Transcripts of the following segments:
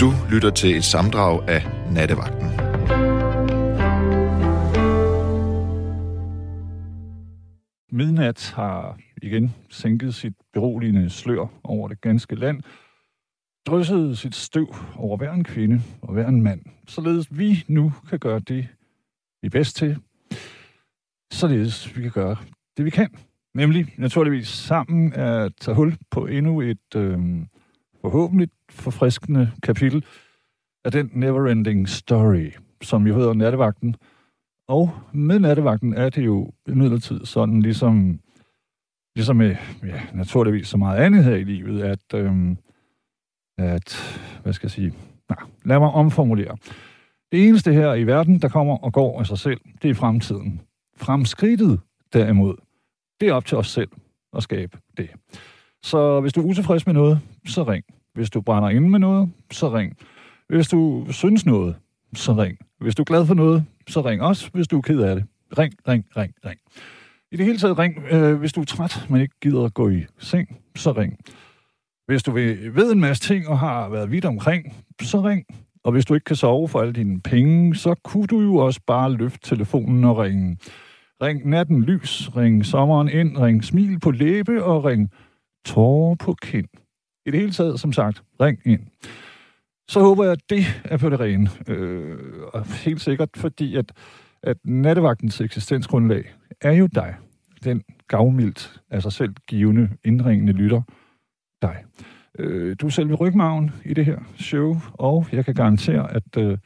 Du lytter til et samdrag af Nattevagten. Midnat har igen sænket sit beroligende slør over det ganske land, drysset sit støv over hver en kvinde og hver en mand, således vi nu kan gøre det, vi er bedst til, således vi kan gøre det, vi kan. Nemlig naturligvis sammen at tage hul på endnu et øh, forhåbentlig forfriskende kapitel af den neverending story, som jo hedder Nattevagten. Og med Nattevagten er det jo imidlertid sådan, ligesom, ligesom med ja, naturligvis så meget andet her i livet, at, øhm, at hvad skal jeg sige, nej, lad mig omformulere. Det eneste her i verden, der kommer og går af sig selv, det er fremtiden. Fremskridtet derimod, det er op til os selv at skabe det. Så hvis du er utilfreds med noget, så ring. Hvis du brænder ind med noget, så ring. Hvis du synes noget, så ring. Hvis du er glad for noget, så ring også. Hvis du er ked af det, ring, ring, ring, ring. I det hele taget ring. Øh, hvis du er træt, men ikke gider at gå i seng, så ring. Hvis du vil, ved en masse ting og har været vidt omkring, så ring. Og hvis du ikke kan sove for alle dine penge, så kunne du jo også bare løfte telefonen og ringe. Ring natten lys, ring sommeren ind, ring smil på læbe og ring tårer på kind. I det hele taget, som sagt, ring ind. Så håber jeg, at det er på det rene. Øh, og helt sikkert, fordi at, at nattevagtens eksistensgrundlag er jo dig. Den gavmildt af sig selv givende, indringende lytter. Dig. Øh, du er selve rygmagen i det her show, og jeg kan garantere, at, øh,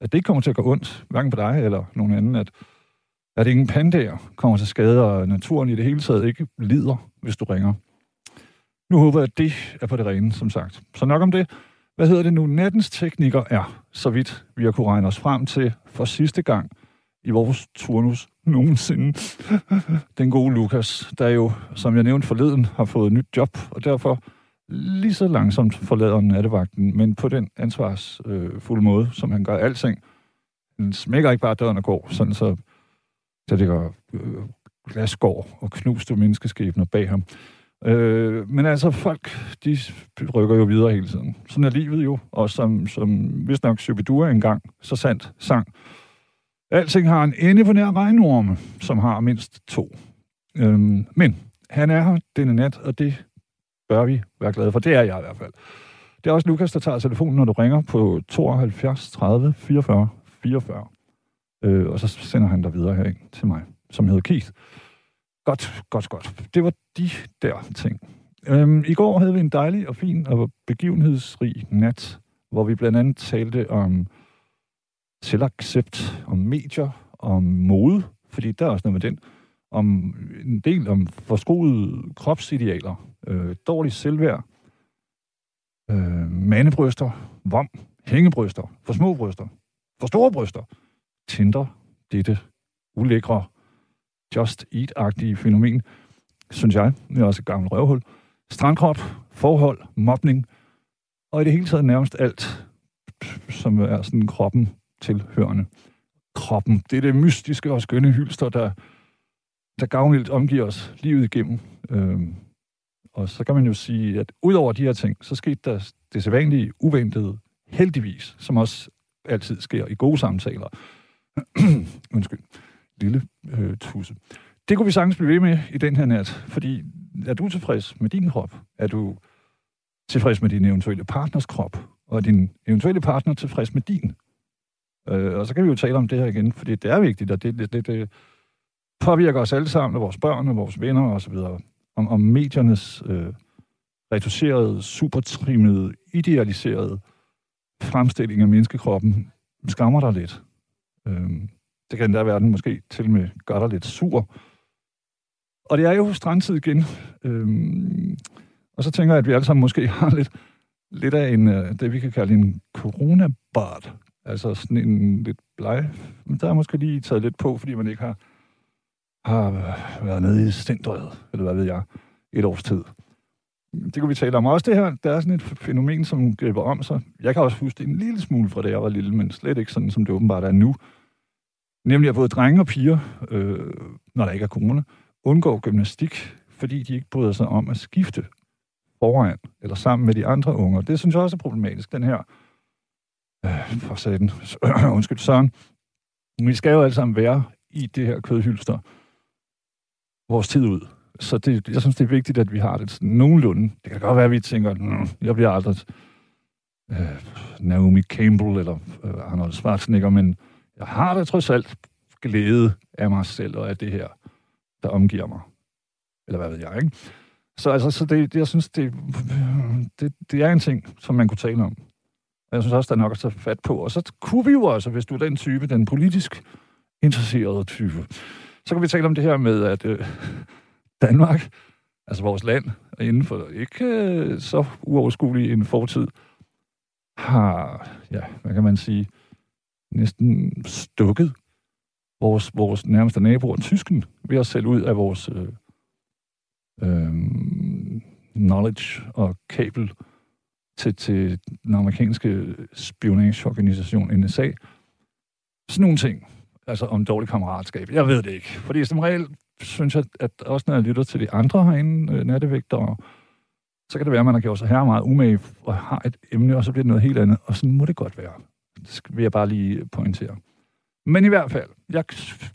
at det ikke kommer til at gå ondt, hverken på dig eller nogen anden, at, at ingen pandager kommer til skade, og naturen i det hele taget ikke lider, hvis du ringer. Nu håber jeg, at det er på det rene, som sagt. Så nok om det. Hvad hedder det nu? Nattens teknikker er, så vidt vi har kunne regne os frem til for sidste gang i vores turnus nogensinde. Den gode Lukas, der jo, som jeg nævnte forleden, har fået et nyt job, og derfor lige så langsomt forlader nattevagten, men på den ansvarsfulde øh, måde, som han gør alting. Han smækker ikke bare døren og går, sådan så der ligger øh, glasgård og knuste menneskeskæbner bag ham. Øh, men altså, folk, de rykker jo videre hele tiden. Sådan er livet jo, og som, som hvis nok Shubidua engang så sandt sang. Alting har en ende på nær regnorme, som har mindst to. Øhm, men han er her denne nat, og det bør vi være glade for. Det er jeg i hvert fald. Det er også Lukas, der tager telefonen, når du ringer på 72 30 44 44. Øh, og så sender han dig videre herind til mig, som hedder Keith. Godt, godt, godt. Det var de der ting. Øhm, I går havde vi en dejlig og fin og begivenhedsrig nat, hvor vi blandt andet talte om selvaccept, om medier, om mode, fordi der er også noget med den, om en del om forskruede kropsidealer, øh, dårlig selvværd, øh, mandebryster, vom, hængebryster, for små bryster, for store bryster, Tinder, dette ulækre Just Eat-agtige fænomen, synes jeg. Det er også et gammelt røvhul. Strandkrop, forhold, mobning, og i det hele taget nærmest alt, som er sådan kroppen tilhørende. Kroppen, det er det mystiske og skønne hylster, der, der gavnligt omgiver os livet igennem. Øhm, og så kan man jo sige, at udover de her ting, så skete der det sædvanlige, uventede, heldigvis, som også altid sker i gode samtaler. Undskyld lille øh, tusse. Det kunne vi sagtens blive ved med i den her nat, fordi er du tilfreds med din krop? Er du tilfreds med din eventuelle partners krop? Og er din eventuelle partner tilfreds med din? Øh, og så kan vi jo tale om det her igen, fordi det er vigtigt, og det, det, det, det øh, påvirker os alle sammen, og vores børn og vores venner osv., om, om mediernes øh, reducerede, supertrimmede, idealiserede fremstilling af menneskekroppen skammer dig lidt. Øh, det kan endda være, den måske til med gør dig lidt sur. Og det er jo strandtid igen. Øhm, og så tænker jeg, at vi alle sammen måske har lidt, lidt af en, øh, det vi kan kalde en coronabart. Altså sådan en lidt bleg. Men der er måske lige taget lidt på, fordi man ikke har, har øh, været nede i stendrøget, eller hvad ved jeg, et års tid. Det kunne vi tale om. Også det her, der er sådan et fænomen, som griber om sig. Jeg kan også huske det en lille smule fra da jeg var lille, men slet ikke sådan, som det åbenbart er nu. Nemlig at både drenge og piger, øh, når der ikke er corona, undgår gymnastik, fordi de ikke bryder sig om at skifte foran eller sammen med de andre unger. Det synes jeg også er problematisk, den her øh, for satan, undskyld, Søren, vi skal jo alle sammen være i det her kødhylster vores tid ud. Så det, jeg synes, det er vigtigt, at vi har det sådan nogenlunde. Det kan godt være, at vi tænker, mm, jeg bliver aldrig øh, Naomi Campbell eller øh, Arnold Schwarzenegger, men jeg har da trods alt glæde af mig selv og af det her, der omgiver mig. Eller hvad ved jeg, ikke? Så, altså, så det, det, jeg synes, det, det, det er en ting, som man kunne tale om. Og jeg synes også, der er nok at tage fat på. Og så kunne vi jo også, hvis du er den type, den politisk interesserede type, så kan vi tale om det her med, at øh, Danmark, altså vores land, inden for ikke øh, så uoverskuelig en fortid, har, ja, hvad kan man sige, næsten stukket vores, vores nærmeste naboer, tysken, ved at sælge ud af vores øh, øh, knowledge og kabel til, til den amerikanske spionageorganisation NSA. Sådan nogle ting. Altså om dårlig kammeratskab. Jeg ved det ikke. Fordi som regel synes jeg, at også når jeg lytter til de andre herinde, øh, nattevægtere, så kan det være, at man har gjort sig her meget umage og har et emne, og så bliver det noget helt andet. Og sådan må det godt være. Det vil jeg bare lige pointere. Men i hvert fald, jeg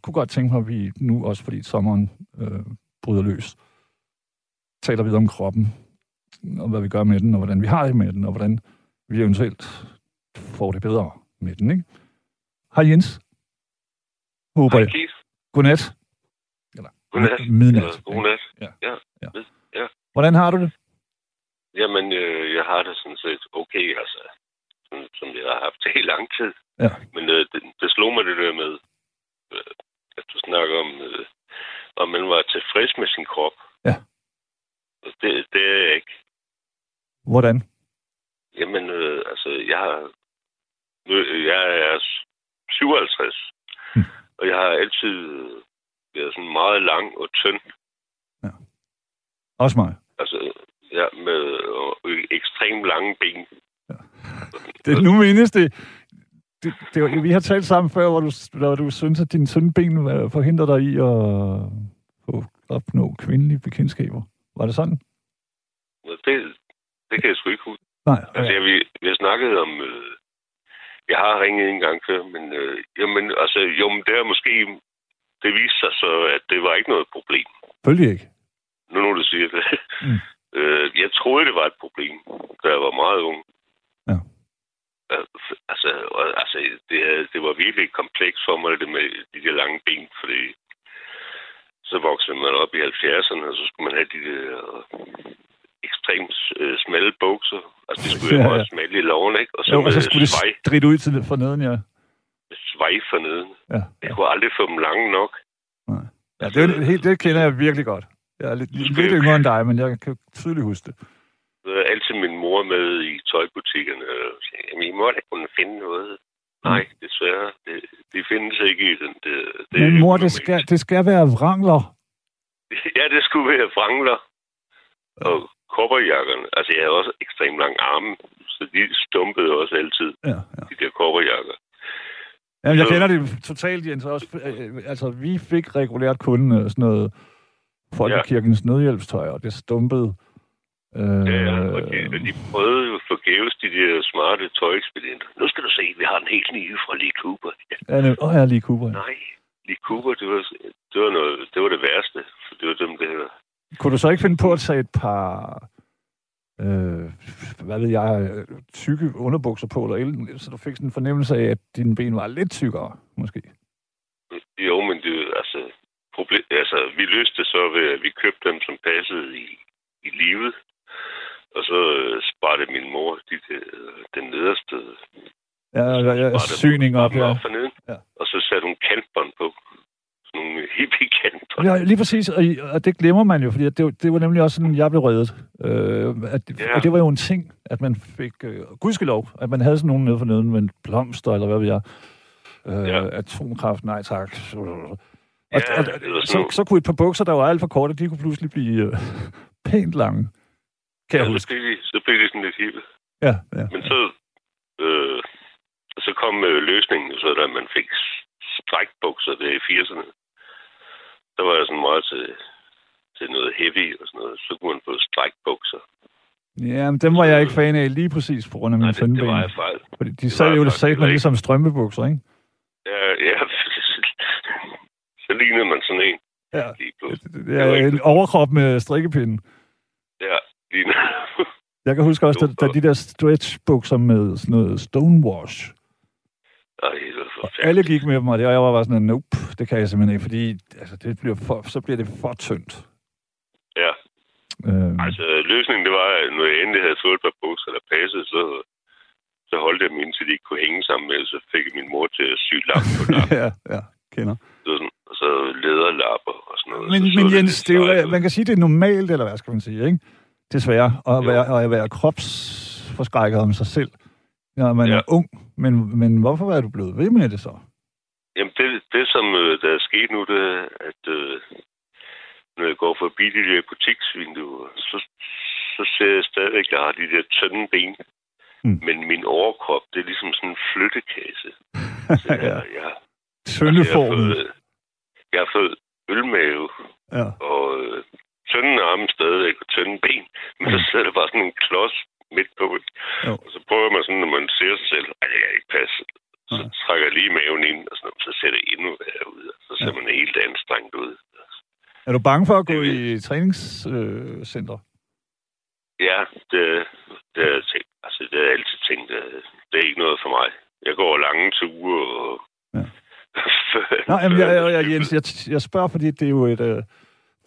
kunne godt tænke mig, at vi nu også, fordi sommeren øh, bryder løs, taler videre om kroppen, og hvad vi gør med den, og hvordan vi har det med den, og hvordan vi eventuelt får det bedre med den, ikke? Hej Jens. Håber jeg. Godnat. Eller, Godnat. Midnat. Godnat. Ja. Ja. Ja. ja. Hvordan har du det? Jamen, øh, jeg har det sådan set okay, altså. Som, som jeg har haft i lang tid. Ja. Men øh, det, det slog mig det der med, øh, at du snakker om, øh, om man var tilfreds med sin krop. Ja. Og det, det er jeg ikke. Hvordan? Jamen, øh, altså, jeg har... Jeg er 57, Hm. og jeg har altid været sådan meget lang og tynd. Også mig. Altså, ja, med øh, ekstremt lange ben. Det, nu mindes det. det, det vi har talt sammen før, hvor du, hvor du synes, at din sønben forhindrer dig i at opnå kvindelige bekendtskaber. Var det sådan? Det, det kan jeg sgu ikke huske. Nej. Altså, jeg, vi, vi har snakket om... Øh, jeg har ringet en gang før, men, øh, jamen, altså, jo, men det er måske... Det viste sig så, at det var ikke noget problem. Selvfølgelig ikke. Nu når du siger det. Mm. øh, jeg troede, det var et problem, da jeg var meget ung. Ja. Al- Altså, altså det, det var virkelig kompleks for mig, det med de der lange ben, fordi så voksede man op i 70'erne, og så skulle man have de der øh, ekstremt øh, smalle bukser. Altså, det skulle Ja, være ja. meget smalle i loven, ikke? Og så, Jo, og så skulle det svej, stridt ud til for neden, ja. svej for neden. Ja, Jeg kunne aldrig få dem lange nok. ja det, er, jo det kender jeg virkelig godt. Jeg er lidt, lidt yngre end dig, men jeg kan tydeligt huske det. Er altid min mor med i tøjbutikkerne og sagde, jamen, I må da kunne finde noget. Nej, desværre. Det, det findes ikke i den. Det, det Men mor, det skal, det skal være vrangler. Ja, det skulle være frangler. Og kopperjakkerne. Altså, jeg havde også ekstremt lang arme, så de stumpede også altid, Ja, ja. de der kopperjakker. Jamen, jeg kender det totalt, Jens. Også, øh, altså, vi fik regulært kun øh, sådan noget Folkekirkens nødhjælpstøj, og det stumpede. Øh, Ja, ja, og de, og de prøvede jo forgæves, de der smarte tøjekspedienter. Nu skal du se, vi har en helt ny fra Lee Cooper. Ja, ja, det- Åh, jeg er lige Cooper. nej, Lee Cooper, det var, det var, noget, det, var det værste. For det var dem, der... Kunne du så ikke finde på at tage et par, øh, hvad ved jeg, øh, tykke underbukser på, eller el- så du fik sådan en fornemmelse af, at dine ben var lidt tykkere, måske? Jo, men det, altså, problem, altså, vi løste det så ved, at vi købte dem, som passede i, i livet. Og så øh, sparte min mor de, der, den nederste Ja, ja, ja, syning op, ja. op forneden. Ja. Og så satte hun kantbånd på. Sådan nogle hippie-kantbånd. Ja, lige præcis, og, og det glemmer man jo, fordi det, var- det var nemlig også sådan, jeg blev reddet. Øh, at, Ja. Og det var jo en ting, at man fik, øh, gudskelov, at man havde sådan nogen nede for neden med en blomster, eller hvad ved jeg. Øh, Ja. Atomkraft, nej tak. Og, Ja, og, sådan så, så kunne et par bukser, der var alt for korte, de kunne pludselig blive øh, pænt lange. Kan jeg Ja, så huske. blev, de, så blev de sådan lidt hippe. Ja, ja. Men så, øh, så kom øh, løsningen, så da man fik strækbukser der i 80'erne. Der var jeg sådan meget til, til noget heavy og sådan noget. Så kunne man få strækbukser. Ja, men dem var jeg ikke fan af lige præcis på grund af min Nej, det, det var jeg fejl. Fordi de sad jo jeg det sagde man ligesom strømpebukser, ikke? Ja, ja. så lignede man sådan en. Ja. Pludselig. Det Det var er en overkrop med strikkepinde. Ja, lige Jeg kan huske også, der, der de der stretchbukser med sådan noget stonewash. Ej, det forfærdeligt. Alle gik med dem, og det- og jeg var bare sådan, nope, det kan jeg simpelthen ikke, fordi altså, det bliver for, så bliver det for tyndt. Ja, Øh, altså løsningen det var, at når jeg endelig havde fået et par bukser, der passede, så, så holdt jeg dem indtil de ikke kunne hænge sammen med, så fik jeg min mor til at sy lap på lap. ja, ja, kender. sådan, og så lederlapper og sådan noget. Men, så så men det Jens, lidt det er jo, man kan sige, det er normalt, eller hvad skal man sige, ikke? Desværre, at Jo. være, at være kropsforskrækket om sig selv, når man Ja. er ung. Men, men hvorfor er du blevet ved med det så? Jamen, det, det som øh, der er sket nu, det er, at øh, når jeg går forbi de der butiksvinduer, så, så ser jeg stadigvæk, at jeg har de der tynde ben. Mm. Men min overkrop, det er ligesom sådan en flyttekasse. Så jeg, ja. jeg, Tynde jeg, fået, jeg har fået ølmave Ja. og øh, tynde arme stadigvæk og tynde ben. Men så sidder der bare sådan en klods midt på. Jo. Og så prøver man sådan, når man ser sig selv, at det kan ikke passe. Så Nej. trækker jeg lige maven ind, og sådan, så ser det endnu værre ud. Og så ser Ja. man helt anstrengt ud. Er du bange for at gå Det i træningscenter? Ja, det, det, er, tænkt, altså, det har jeg altid tænkt, at det er ikke noget for mig. Jeg går lange ture og... Ja. Nej, jamen, jeg, jeg, jeg, Jens, jeg, jeg spørger, fordi det er jo et... Øh,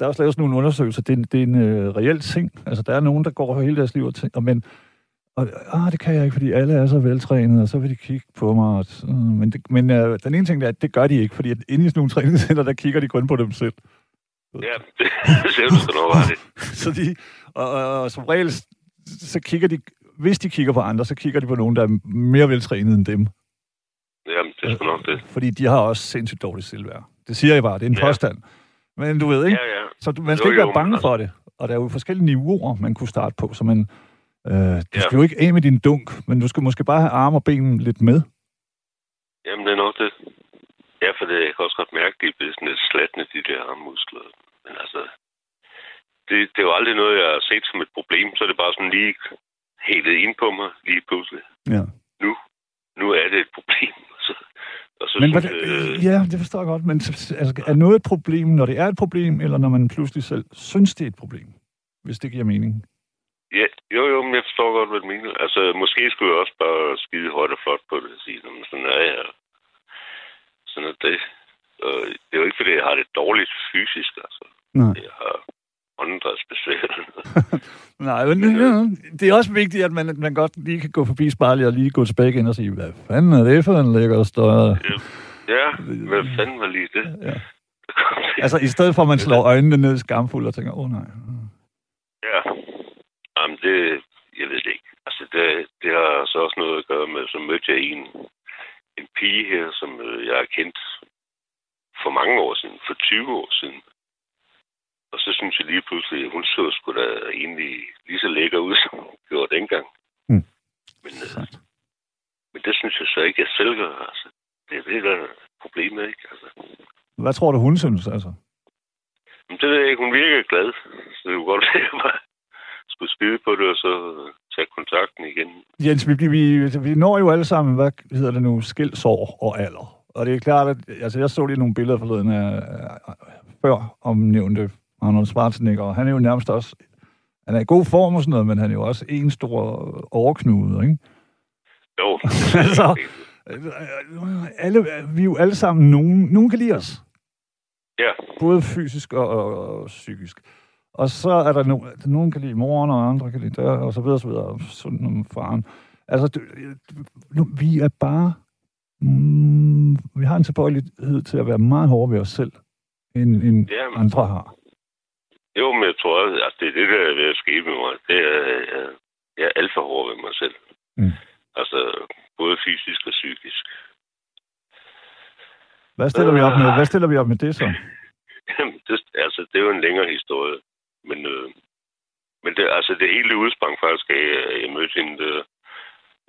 der er også lavet sådan nogle undersøgelser. Det er, en- det er en øh, reel ting. Altså, der er nogen, der går hele deres liv og tænker, men og, ah, det kan jeg ikke, fordi alle er så veltrænede, og så vil de kigge på mig. Og, men det, men øh, den ene ting er, at det gør de ikke, fordi at inde i sådan nogle træningscenter, der kigger de kun på dem selv. Ja, det ser du nok ret i. Så de, og, og, og som regel, så kigger de, hvis de kigger på andre, så kigger de på nogen, der er mere veltrænet end dem. Jamen, det er sgu nok det. Fordi de har også sindssygt dårligt selvværd. Det siger jeg bare, det er en Ja. påstand. Men du ved, ikke? Ja, ja. Så du, man skal Jo, ikke jo, være bange men for det. Og der er jo forskellige niveauer, man kunne starte på. Så man, øh, du Ja. skal jo ikke af med din dunk, men du skal måske bare have arme og ben lidt med. Jamen, det er nok det. Ja, for det, jeg kan også godt mærke, at de er blevet sådan lidt slatne, de der armmuskler. Men altså, det, det er jo aldrig noget, jeg har set som et problem. Så er det bare sådan lige hælet ind på mig lige pludselig. Ja. Nu, nu er det et problem. Og så Men synes hvordan, øh, ja, det forstår jeg godt. Men så- altså, er noget et problem, når det er et problem, eller når man pludselig selv synes, det er et problem? Hvis det giver mening. ja, jo, jo, men jeg forstår godt, hvad du mener. Altså, måske skulle jeg også bare skide højt og flot på det og sige, "Nå, men sådan er jeg. Sådan er det. Og det er jo ikke, fordi jeg har det dårligt fysisk, altså. Nej. Jeg har åndedrætsbesvær. Nej, men ja, det er også vigtigt, at man, man godt lige kan gå forbi spejlet og lige gå tilbage igen og sige, hvad fanden er det for en lækker støj? ja, hvad fanden var lige det? Ja. Altså, i stedet for, at man slår øjnene ned skamfuldt og tænker, åh oh, nej. Ja. Jamen, det... Jeg ved det ikke. Altså, det, det har så også noget at gøre med, så mødte jeg en, en pige her, som øh, jeg har kendt for mange år siden, for 20 år siden. Og så synes jeg lige pludselig, at hun så sgu da egentlig lige så lækker ud, som hun gjorde dengang. Mm. Men, øh, men det synes jeg så ikke, jeg selv gør. Altså, det er det, der er problemet, ikke? Altså, Hvad tror du, hun synes, altså? men det ved jeg ikke. Hun virker glad. Så det kunne godt være, at jeg skulle skide på det, og så tage kontakten igen. Jens, vi, vi, vi når jo alle sammen, hvad hedder det nu, skilsår og alder. Og det er klart, at altså, jeg så lige nogle billeder forleden af, af før omnævnte Arnold Schwarzenegger, og han er jo nærmest også, han er i god form og sådan noget, men han er jo også en stor overknude, ikke? Jo. Altså, alle, vi er jo alle sammen, nogen, nogen kan lide os. Ja, Både fysisk og, og, og psykisk. Og så er der no, nogen kan lide moren, og andre kan lide der, og så videre, og så videre, sådan om faren. Altså, det, nu, vi er bare... Mm, vi har en tilbøjelighed til at være meget hårdere ved os selv, end, end andre har. Jo, men jeg tror at det er det, der er ved at ske med mig. Det er, jeg, jeg er alt for hård ved mig selv. Mm. Altså, både fysisk og psykisk. Hvad stiller vi op med, hvad stiller vi op med det så? Jamen, det, altså, det er jo en længere historie. Men, øh, men det, altså, det hele udsprang faktisk af, at jeg mødte hende der,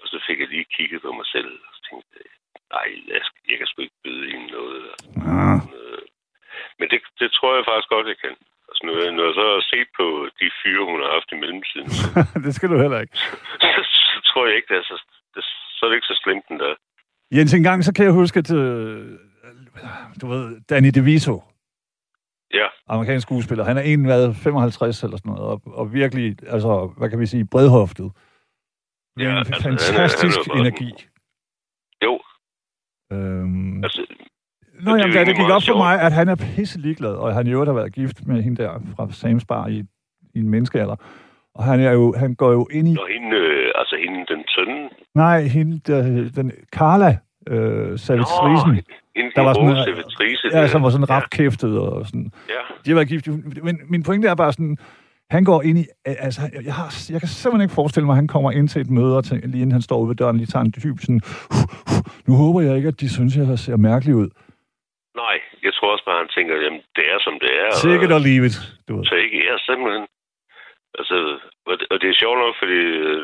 og så fik jeg lige kigget på mig selv, og så tænkte jeg, nej, jeg, jeg kan sgu ikke byde hende noget. Ah, Øh, Men det, det tror jeg faktisk godt, jeg kan. Nu nu, når jeg så har set på de fyre, hun har haft i mellemtiden, det skal du heller ikke. så, så tror jeg ikke, det er så, det, så er det ikke så slemt den der. Jens, en gang så kan jeg huske, at øh, du ved, Danny DeVito, Ja, amerikansk skuespiller, han er en hvad, 55 eller sådan noget, og, og virkelig, altså, hvad kan vi sige, bredhoftet. Ja, en altså, han er- fantastisk han er jo bare- energi. jo, Øhm, altså, Nå, det jamen, da det gik op for mig, at han er pisse ligeglad, og han i øvrigt har været gift med hende der fra Sam's Bar i, i en menneskealder. Og han, er jo, han går jo ind i... når hende, øh, altså hende, den sønne, Nej, hende, der, den Carla øh, Savitrisen, hende, Der var sådan servitrice. ja, der. som var sådan rapkæftet og sådan. Ja, De har været gift. Men min pointe er bare sådan, han går ind i... Altså, jeg, har, jeg kan simpelthen ikke forestille mig, at han kommer ind til et møde, og tænker, lige inden han står ude ved døren, lige tager en dyb sådan... Nu håber jeg ikke, at de synes, jeg ser mærkelig ud. nej, jeg tror også bare, han tænker, jamen, det er som det er. og- it or leave it. Du ved. Så ikke er simpelthen... Altså, og det, og det er sjovt nok, fordi øh,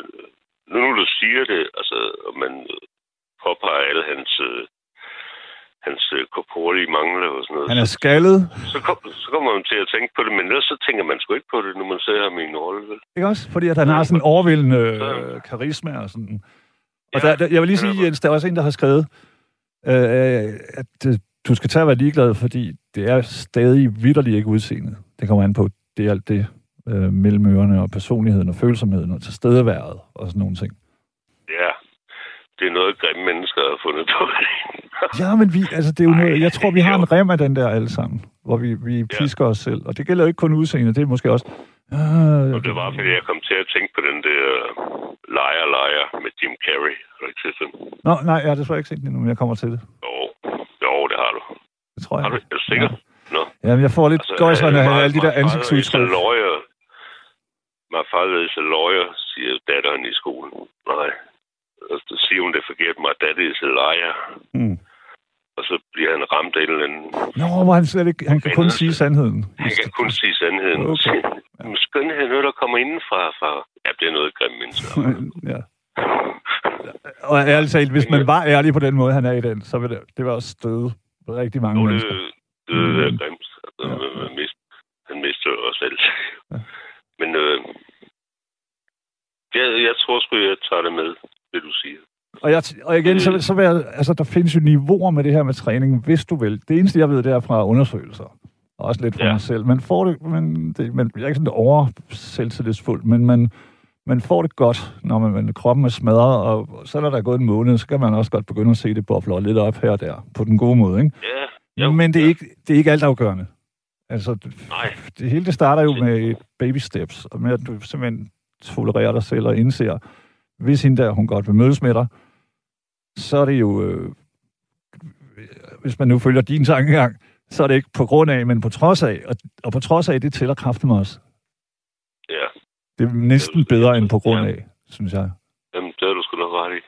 nu når du siger det, altså, og man påpeger alle hans, øh, hans øh, korporlige mangler og sådan noget, Han er skaldet, så, kom, så kommer man til at tænke på det, men ellers så tænker man sgu ikke på det, når man ser ham i en rolle, vel? ikke også? Fordi at han har sådan en overvældende øh, karisma og sådan. Og Ja, der, der, jeg vil lige sige. Jens, der er også en, der har skrevet, øh, at øh, du skal tage at være ligeglad, fordi det er stadig vidderligt ikke udseendet. Det kommer an på, det er alt det øh, mellem ørerne og personligheden og følsomheden og tilstedeværet og sådan nogle ting. Ja, det er noget, grimme mennesker har fundet på. Ja, men vi, altså, det er jo Ej, noget, jeg tror, vi har en rem af den der alle sammen, hvor vi, vi pisker os selv. Og det gælder jo ikke kun udseende, det er måske også... Øh, og det var, fordi jeg kom til at tænke på den der Liar Liar med Jim Carrey. Har du ikke set den? Nå, nej, jeg har desværre ikke set den endnu, men jeg kommer til det. Jo, du. Det tror jeg. Har du, er du sikker? Ja. Nå. Jamen, jeg får lidt altså, gøjser, når jeg har alle de der ansigtsudtryk. My father is a lawyer, siger datteren i skolen. Nej. Og så siger hun det forkert. My daddy is a liar. Mm. Og så bliver han ramt af en eller anden... Nå, hvor han slet ikke... Han kan kun sige sandheden. Han kan kun sige sandheden. Okay. Okay. Skønhed er noget, der kommer indenfra. Fra... Ja, det er noget grimme mennesker. ja. Og ærligt talt, hvis man var ærlig på den måde, han er i den, så vil det, det var også støde rigtig mange Jo, det, mennesker. det være Mm. grimt. Altså, Ja. man- man mist, han mister jo også alt. Ja. Men øh, jeg, jeg tror sgu, jeg tager det med, det du siger. Og, jeg, og igen, så, så vil jeg, altså, der findes jo niveauer med det her med træning, hvis du vil. Det eneste, jeg ved, det er fra undersøgelser. Og også lidt fra Ja. mig selv. Man får det, men det, man jeg er ikke sådan over selvtillidsfuld, men man, man får det godt, når man, man, kroppen er smadret, og så når der er gået en måned, så kan man også godt begynde at se det bobler lidt op her og der, på den gode måde, ikke? Ja, Jo, men det er, ja. ikke, det er ikke altafgørende. Altså, det, Nej. det hele det starter jo med baby steps, og med at du simpelthen tolererer dig selv og indser, hvis hende der, hun godt vil mødes med dig, så er det jo, øh, hvis man nu følger din tankegang, så er det ikke på grund af, men på trods af, og, og på trods af, det tæller kraften også. Det er næsten bedre end på grund af, synes jeg. Jamen, det har du sgu nok ret i.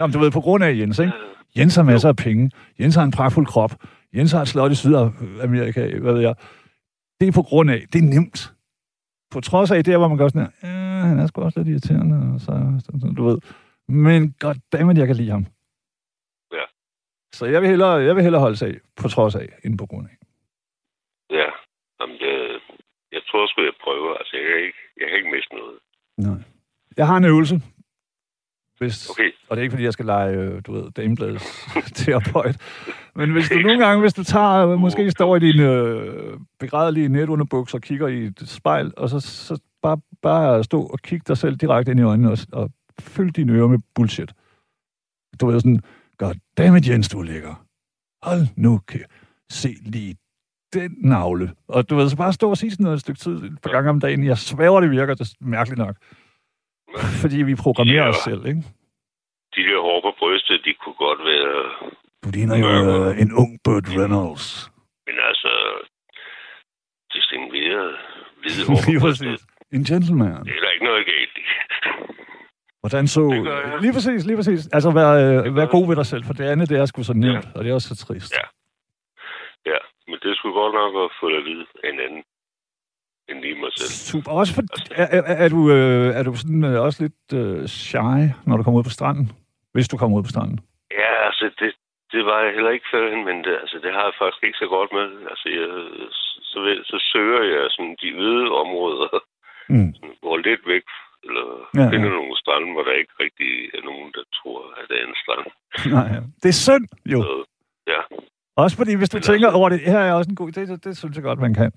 Jamen, du ved, på grund af Jens, ikke? Jens har masser af penge. Jens har en pragtfuld krop. Jens har et slot i Sydamerika, hvad ved jeg. Det er på grund af, det er nemt. På trods af det, hvor man gør sådan her, ja, han er sgu også lidt irriterende, og så, så, så, du ved. Men goddammit, jeg kan lide ham. Ja. Så jeg vil hellere, jeg vil hellere holde sig af, på trods af, end på grund af. Ja, Jamen, det, jeg tror sgu, jeg kan ikke, miste noget. Nej. Jeg har en øvelse. Hvis, Okay, Og det er ikke, fordi jeg skal lege, øh, du ved, damebladets terapeut. Men hvis du nogle gange, hvis du tager, øh, måske står i din øh, begrædelige netunderbukser og kigger i et spejl, og så, så bare, bare stå og kigge dig selv direkte ind i øjnene og, og fyld dine ører med bullshit. Du ved sådan, goddammit Jens, du er lækker. Hold nu, kæ- se lige den navle. Og du ved, så bare stå og sige sådan noget et stykke tid, et par gange om dagen. Jeg svæver, det virker, det er mærkeligt nok. Fordi vi programmerer os selv, ikke? de der hår på brystet, de kunne godt være... Du ligner jo øh, en ung Burt Reynolds. Men altså, distingueret hvide hår på brystet. En gentleman. det er der ikke noget galt i. Hvordan så... Det. Lige præcis, lige præcis. Altså, vær, øh, vær god ved dig selv, for det andet, det er sgu så nemt, og det er også så trist. Ja. Ja, men det skulle godt nok at få det at vide af en anden end lige mig selv. Super. Også for, er, er, er, du, øh, er du sådan øh, også lidt øh, shy, når du kommer ud på stranden? Hvis du kommer ud på stranden. Ja, altså, det, det var jeg heller ikke førhen, men det, altså, det har jeg faktisk ikke så godt med. Altså, jeg så, vil, så søger jeg sådan de hvide områder, Mm. sådan, hvor lidt væk, eller ja, ja. finder nogle strande, hvor der ikke rigtig er nogen, der tror, at det er en strand. Nej, ja. Det er synd, jo. Så, ja, Også fordi, hvis du Men tænker over det, her er også en god idé, det, det synes jeg godt, man kan.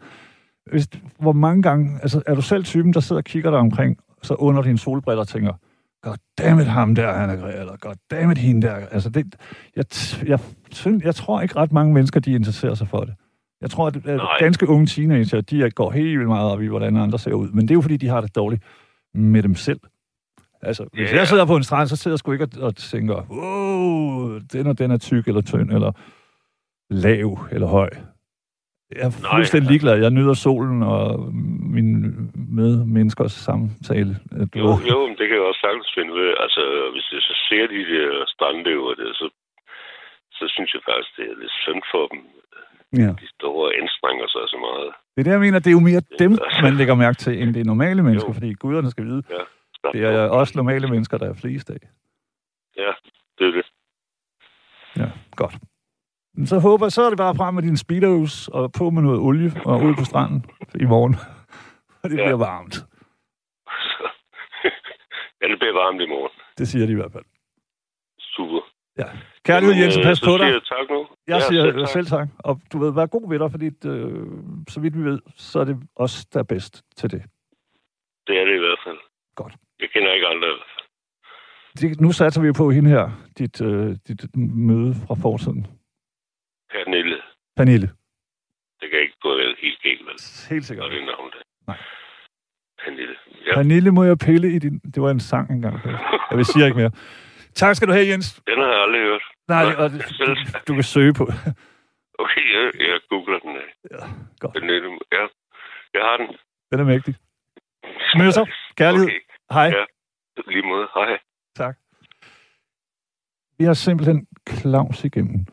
Hvis, hvor mange gange, altså er du selv typen, der sidder og kigger dig omkring, så under dine solbriller tænker, goddammit ham der, han er grej, eller goddammit hende der. Altså det, jeg, jeg, synes, jeg tror ikke ret mange mennesker, de interesserer sig for det. Jeg tror, at, Nej. ganske unge teenager, de går helt vildt meget op i, hvordan andre ser ud. Men det er jo, fordi de har det dårligt med dem selv. Altså, hvis Ja. jeg sidder på en strand, så sidder jeg sgu ikke og, og tænker, wow, den og den er tyk eller tynd, eller lav eller høj. Jeg er fuldstændig altså. ligeglad. Jeg nyder solen og mine medmenneskers samtale. Øh, Du jo, jo, men det kan jeg også sagtens finde ved. Altså, hvis jeg så ser de der strandløver der, så, så synes jeg faktisk, det er lidt synd for dem. Ja. De står og anstrenger sig så meget. Det er det, jeg mener. Det er jo mere dem, man lægger mærke til, end det er normale mennesker, Jo. fordi guderne skal vide, Så, det er også normale mennesker, der er flest af. Ja, det er det. Ja, godt. Så håber jeg, så er det bare frem med dine speedos og på med noget olie og ud på stranden i morgen. Og det Ja. bliver varmt. Ja, det bliver varmt i morgen. Det siger de i hvert fald. Super. Ja. Kærlighed, Jamen, Jens, øh, pas på siger dig. Jeg tak nu. Jeg siger selv tak. selv tak. Og du ved, vær god ved dig, fordi øh, så vidt vi ved, så er det os, der er bedst til det. Det er det i hvert fald. Godt. Jeg kender ikke andre. det nu satser vi på hende her, dit, øh, dit møde fra fortiden. Pernille. Pernille. Det kan ikke gå helt galt, vel? Helt sikkert. Og det navn der. Nej. Pernille. Ja. Pernille må jeg pille i din... Det var en sang engang. Jeg vil sige ikke mere. Tak skal du have, Jens. Den har jeg aldrig hørt. Nej, Nej, og det, du, du kan søge på. Okay, jeg, jeg googler den. Ja, godt. Pernille. Ja, jeg har den. Den er mægtig. Så, kærlighed. Okay, Hej. Ja. lige måde. Hej. Tak. Vi har simpelthen Claus igennem.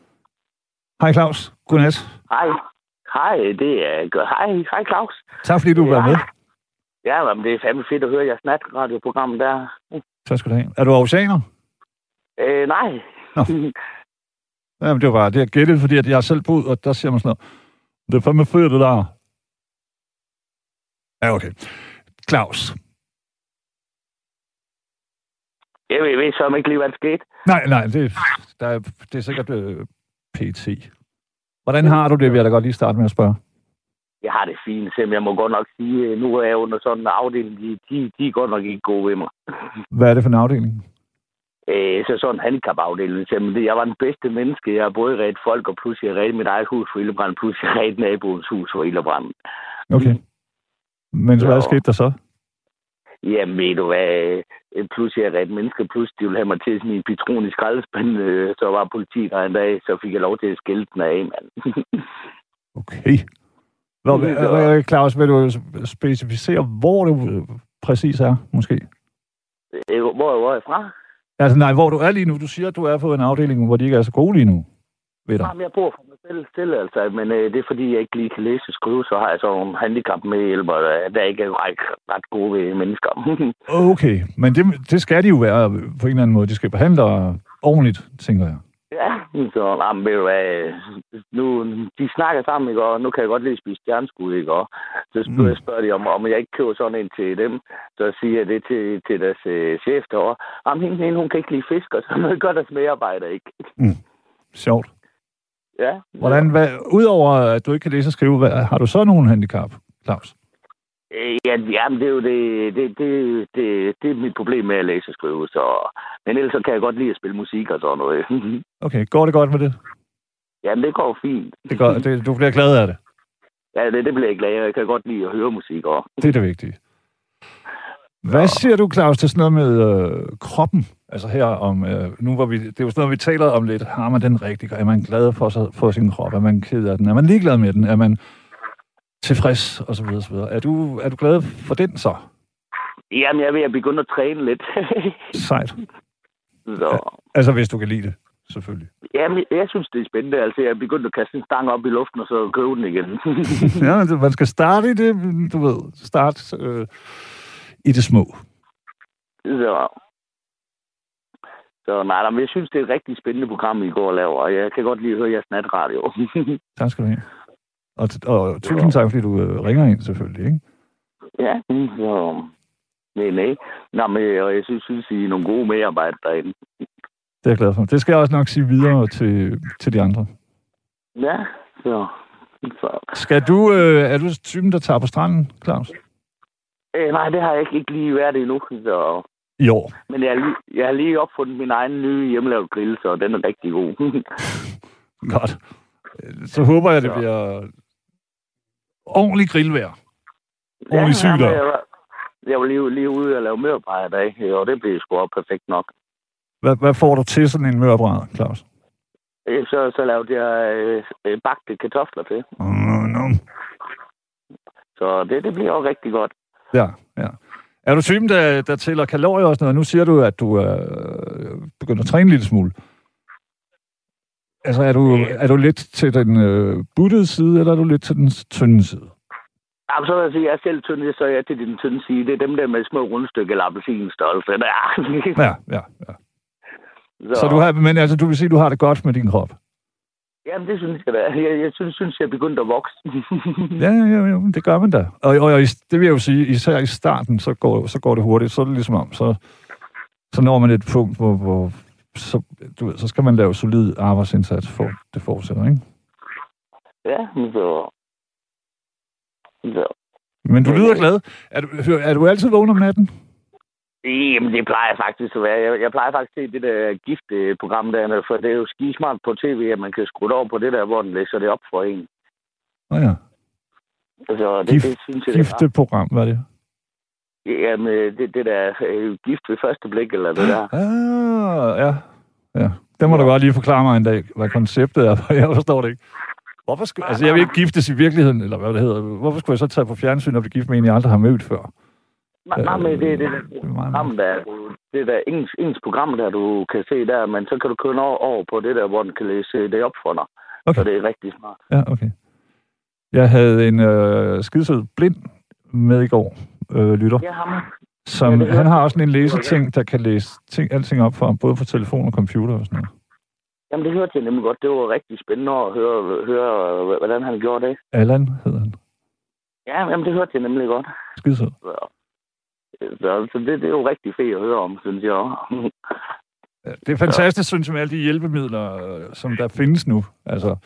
Hej Claus. Godnat. Hej. Hej, det er godt. Hej, hej Claus. Tak fordi du var Ja. med. Ja, men det er fandme fedt at høre jeres natradioprogram der. Tak skal du have. Er du oceaner? Øh, nej. Nå. Jamen, det var bare det, jeg gættede, fordi at jeg selv boet, og der siger man sådan noget. Det er fandme fedt, det der. Ja, okay. Claus. Jeg ved, ved så ikke lige, hvad der skete. Nej, nej, det, der er, det er sikkert øh, PT. Hvordan har du det, vil jeg da godt lige starte med at spørge. Jeg har det fint, selvom jeg må godt nok sige, øh, nu er jeg under sådan en afdeling, de, de, de er godt nok ikke gode ved mig. Hvad er det for en afdeling? Øh, så sådan en handicapafdeling, simpelthen. Jeg var den bedste menneske. Jeg har både reddet folk, og pludselig jeg reddet mit eget hus for ildebrand, pludselig jeg reddet naboens hus for ildebrand. Okay. Men så, hvad skete der så? Jamen, ved du hvad, øh, er jeg reddet mennesker, pludselig de ville have mig til sådan en pitron i skraldespanden, øh, så var politiet der en dag, så fik jeg lov til at skille den af, mand. Okay. Det er øh, Claus, vil du specificere, hvor du præcis er, måske? Hvor, hvor er jeg fra? Altså nej, hvor du er lige nu. Du siger, at du er på en afdeling, hvor de ikke er så gode lige nu. Ved dig. Jamen, jeg bor selv, selv altså, men øh, det er fordi, jeg ikke lige kan læse og skrive, så har jeg så nogle handicap med hjælper, der, ikke er ret, ret gode ved mennesker. Okay, men det, det skal de jo være på en eller anden måde. De skal behandle ordentligt, tænker jeg. ja, så jamen, ved du hvad, nu, de snakker sammen, ikke, og nu kan jeg godt lide at spise stjerneskud, ikke, og så spørger, Mm. mm. spørger de, om, om jeg ikke køber sådan en til dem, så siger jeg det til, til deres øh, chef derovre. Jamen, hende, hende, hun kan ikke lide fisk, og sådan noget gør deres medarbejder ikke. Sjovt. Ja. Hvordan, hvad, udover at du ikke kan læse og skrive, hvad, har du så nogen handicap, Claus? Øh, Ja, jamen, det er jo det, det, det, det, det er mit problem med at læse og skrive, så... Men ellers så kan jeg godt lide at spille musik og sådan noget. Okay, går det godt med det? jamen, det går fint. det, går, det du bliver glad af det. Ja, det, det bliver jeg glad af. Jeg kan godt lide at høre musik og... Det er det vigtige. Hvad siger du, Claus, til sådan noget med øh, kroppen? Altså her om, øh, nu hvor vi, det er jo sådan noget, vi taler om lidt. Har man den rigtig? Er man glad for, sig, for sin krop? Er man ked af den? Er man ligeglad med den? Er man tilfreds? Og så videre, så videre. Er du, er du glad for den så? Jamen, jeg at begynde at træne lidt. Sejt. så... Altså hvis du kan lide det, selvfølgelig. Jamen, jeg synes, det er spændende. Altså, jeg er begyndt at kaste en stang op i luften, og så købe den igen. ja, man skal starte i det, du ved, start øh, i det små. så... Så nej, men jeg synes, det er et rigtig spændende program, I går og laver, og jeg kan godt lide at høre jeres natradio. Tak skal du have. Og, og tusind tak, fordi du øh, ringer ind, selvfølgelig, ikke? Ja, mm, så... Nej, nej. Nå, men og jeg synes, synes, I er nogle gode medarbejdere derinde. Det er jeg glad for. Det skal jeg også nok sige videre til, til de andre. Ja, så... så. Skal du, øh, er du typen, der tager på stranden, Claus? Øh, nej, det har jeg ikke, ikke lige været endnu. Så... År. Men jeg har, lige, jeg har lige opfundet min egen nye hjemmelavet grill, så den er rigtig god. Godt. Så håber jeg, det bliver ordentlig grillvejr. Ordentlig ja, sygdom. Jeg, var- jeg var lige, lige ude og lave mørbræd i dag, og det blev sgu perfekt nok. Hvad, hvad får du til sådan en mørbræd, Claus? Øh, Så, så lavede jeg øh, øh, bagte kartofler til. Mm, no. Så det, det bliver også rigtig godt. Ja, ja. Er du typen, der, der tæller kalorier og sådan noget? Nu siger du, at du er øh, begyndt at træne en lille smule. Altså, er du, er du lidt til den øh, buttede side, eller er du lidt til den tynde side? Jamen, så vil jeg sige, jeg er selv tynd, så er jeg til din tynde side. Det er dem der med små rundstykker eller appelsinstørrelse. Der. Ja, ja, ja. Så du har, men altså, du vil sige, at du har det godt med din krop? Jamen, det synes jeg da. Jeg, jeg synes, synes, jeg er begyndt at vokse. Ja, ja, ja, det gør man da. Og, og, og det vil jeg jo sige, især i starten, så går, så går det hurtigt. Så er det ligesom om, så, så når man et punkt, hvor, hvor så, du ved, så skal man lave solid arbejdsindsats, for det fortsætter, ikke? ja, så... Så. Men du lyder glad. Er du, er du altid vågen om natten? Jamen, det plejer jeg faktisk at være. Jeg, jeg plejer faktisk til det der giftprogram der, for det er jo skismart på tv, at man kan skrue over på det der, hvor den læser det op for en. Nå ja. Så det, Gift- det synes jeg, det Gifteprogram, hvad er det? Jamen, det, det der øh, gift ved første blik, eller det der. Ah, ja. ja. Det må du godt lige forklare mig en dag, hvad konceptet er, for jeg forstår det ikke. Hvorfor skulle, altså, jeg vil ikke giftes i virkeligheden, eller hvad det hedder. Hvorfor skulle jeg så tage på fjernsyn og blive gift med en, jeg aldrig har mødt før? Nej, men det, det, det, Det er meget program, der, det der ens, ens program, der du kan se der, men så kan du køre over, over på det der, hvor den kan læse det op for dig. Okay. Så det er rigtig smart. Ja, okay. Jeg havde en øh, skidesød blind med i går, øh, lytter, Ja, ham. som, Ja, det han har også en læseting, der kan læse ting, alting op for ham, både på telefon og computer og sådan noget. Jamen, det hørte jeg nemlig godt. Det var rigtig spændende at høre, høre øh, hvordan han gjorde det. Allan hedder han. Ja, jamen, det hørte jeg nemlig godt. Skidesød. Så, så, så det, det er jo rigtig fedt at høre om, synes jeg også. Ja, Det er fantastisk, synes jeg, med alle de hjælpemidler, som der findes nu. Altså,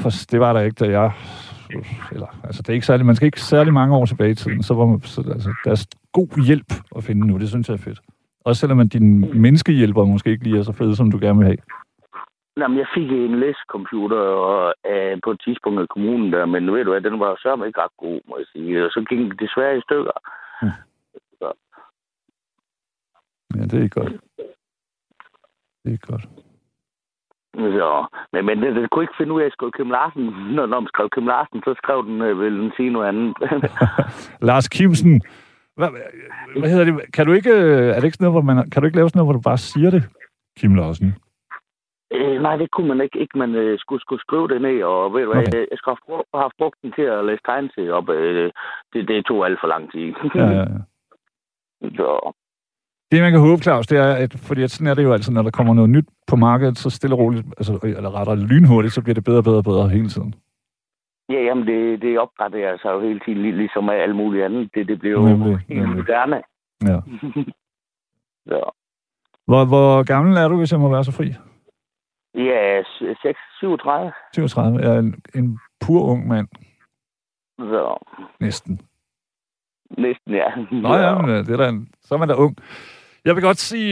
for det var der ikke, da jeg... Eller, altså, det er ikke særlig, man skal ikke særlig mange år tilbage i tiden, så var man, så, altså, der er god hjælp at finde nu. Det synes jeg er fedt. Også selvom at din menneskehjælper måske ikke lige er så fede, som du gerne vil have. Jamen, jeg fik en læsecomputer og, øh, på et tidspunkt i kommunen der, men ved du hvad, den var sørme ikke ret god, må jeg sige. Og så gik den desværre i stykker. Ja, det er godt. Det er godt. Så, men, men den, den kunne ikke finde ud af at skrive Kim Larsen. Når, når man skrev Kim Larsen, så skrev den, øh, ville den sige noget andet. Lars Kimsen, hvad, hvad hedder det? Kan du ikke, øh, er det ikke sådan noget, hvor man, kan du ikke lave sådan noget, hvor du bare siger det, Kim Larsen? øh, nej, det kunne man ikke. ikke man øh, skulle, skulle skrive det ned, og ved du hvad, Okay. okay. jeg skulle have, brugt- have brugt den til at læse tegn til op. Øh, det, det tog alt for lang tid. Ja, ja, ja. så, Det, man kan håbe, Claus, det er, at, fordi at sådan er det jo altid, når der kommer noget nyt på markedet, så stille og roligt, altså, eller rettere lynhurtigt, så bliver det bedre og bedre og bedre hele tiden. ja, jamen, det, det opgraderer sig jo hele tiden, lig- ligesom med alt muligt andet. Det, det bliver jo Nemlig, helt moderne. Ja. så. Hvor, hvor gammel er du, hvis jeg må være så fri? Ja, 6, 37. 37. Jeg er en, en pur ung mand, Så næsten. Næsten, ja. Nå ja, men øh, det er da en, så er man da ung. Jeg vil godt sige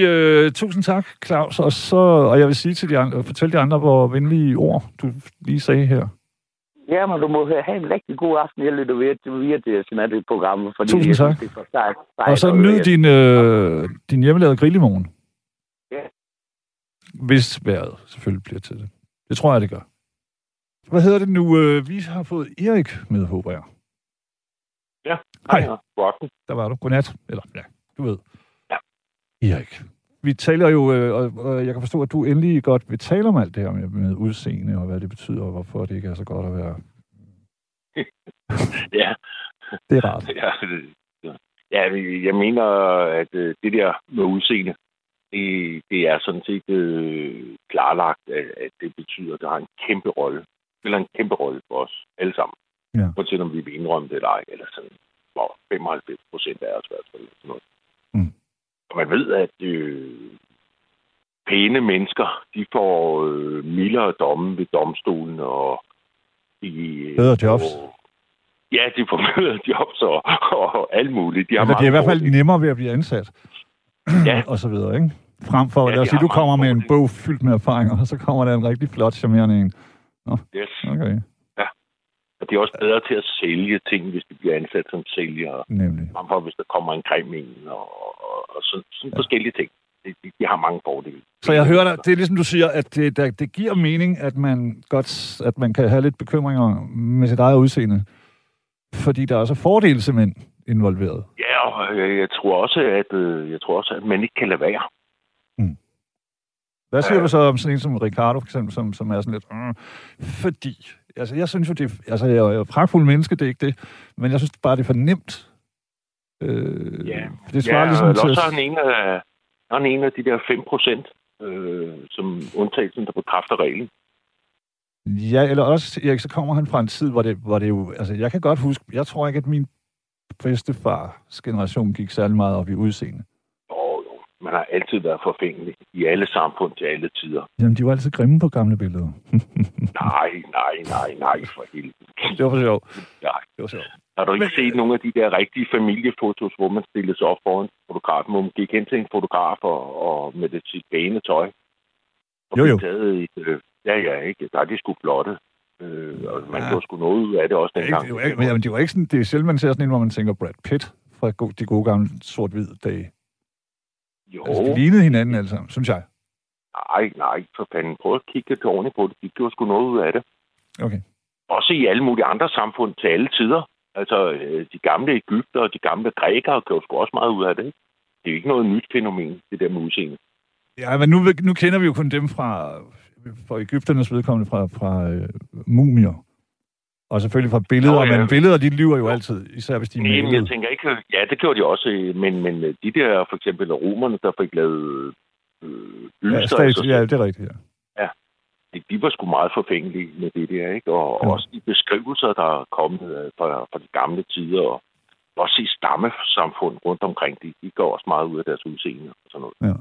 uh, tusind tak, Claus, og, så, og jeg vil sige til de andre, fortælle de andre, hvor venlige ord du lige sagde her. Ja, men du må have en rigtig god aften. Jeg lytter via, via det sådan det program. Fordi Tusind tak. det er for sejt- sejt Og så nyd din, øh, din hjemmelavede grill i morgen. Ja. Hvis vejret selvfølgelig bliver til det. Det tror jeg, det gør. Hvad hedder det nu? Øh, Vi har fået Erik med, håber jeg. Ja. Hej. God aften. Der var du. Godnat. Eller, ja, du ved. Ja. Erik. Vi taler jo, øh, og, og jeg kan forstå, at du endelig godt vil tale om alt det her med, med udseende, og hvad det betyder, og hvorfor det ikke er så godt at være. Ja, Det er rart. ja, det- ja, jeg mener, at øh, det der med udseende, det, det er sådan set øh, klarlagt, at, at det betyder, at det har en kæmpe rolle spiller en kæmpe rolle for os alle sammen. Ja. Uanset om vi vil indrømme det eller ej, eller sådan, hvor 95 procent af os i hvert fald. Sådan noget. Mm. Og man ved, at øh, pæne mennesker, de får øh, mildere domme ved domstolen, og de, Bedre jobs. Og, ja, de får bedre jobs og, og alt muligt. De har Eller det er i hvert fald nemmere ved at blive ansat. Ja. og så videre, ikke? Frem for, Ja, lad os sige, du kommer med en bog fyldt med erfaringer, og så kommer der en rigtig flot, charmerende en. Yes. Okay, Og de er også bedre til at sælge ting, hvis de bliver ansat som sælgere. nemlig. Frem for, hvis der kommer en grim en, og, og, og sådan, sådan ja. forskellige ting. De, de, de har mange fordele. Så jeg hører dig, det er ligesom du siger, at det, der, det giver mening, at man godt, at man kan have lidt bekymringer med sit eget udseende. Fordi der er også fordele simpelthen involveret. Ja, og jeg, jeg tror også, at øh, jeg tror også, at man ikke kan lade være. Hvad siger Ja. du så om sådan en som Ricardo, for eksempel, som, som er sådan lidt... Øh, fordi, altså jeg synes jo, det er, altså jeg er jo pragtfuld menneske, det er ikke det, men jeg synes bare, det er for nemt. Øh, Ja. Det svarer ja, ligesom eller til... også er han en af, er han en af de der 5 procent, øh, som undtagelsen, der bekræfter reglen. Ja, eller også, Erik, så kommer han fra en tid, hvor det, hvor det jo... Altså, jeg kan godt huske... Jeg tror ikke, at min bedstefars generation gik særlig meget op i udseende. Man har altid været forfængelig i alle samfund til alle tider. Jamen, de var altid grimme på gamle billeder. Nej, nej, nej, nej, for helvede. det var for sjov. Nej. Det var sjov. Har du ikke Men- set nogle af de der rigtige familiefotos, hvor man stillede sig op foran fotografen, hvor man gik hen til en fotograf og, og med det sit bane tøj? Og Jo, jo. Taget et, øh, ja, ja, ikke? Der er de sgu flotte. Øh, og man Ja. gjorde sgu noget ud af det også Det er, dengang. det, er jo ikke, men jamen, det jo ikke sådan, det er sjældent, man ser sådan en, hvor man tænker Brad Pitt fra de gode gamle sort-hvid dage. Jo, Altså, de lignede hinanden alle sammen, synes jeg. nej, nej, for fanden. Prøv at kigge lidt ordentligt på det. De gjorde sgu noget ud af det. Okay. Også i alle mulige andre samfund til alle tider. Altså, øh, de gamle Ægypter og de gamle grækere gjorde sgu også meget ud af det. Ikke? Det er jo ikke noget nyt fænomen, det der med udseende. Ja, men nu, nu kender vi jo kun dem fra, for Ægypternes vedkommende fra, fra øh, mumier. Og selvfølgelig fra billeder, Nå, ja. men billeder, de lyver jo altid, især hvis de er Nej, men jeg tænker ikke... Ja, det gjorde de også, men, men de der, for eksempel romerne, der fik lavet øh, Ja, bylster, stat, altså, ja, det er rigtigt, ja. de, de var sgu meget forfængelige med det der, ikke? Og Ja. ja. også de beskrivelser, der er kommet øh, fra, fra de gamle tider, og også i stammesamfund rundt omkring, de, de går også meget ud af deres udseende og sådan noget. Ja.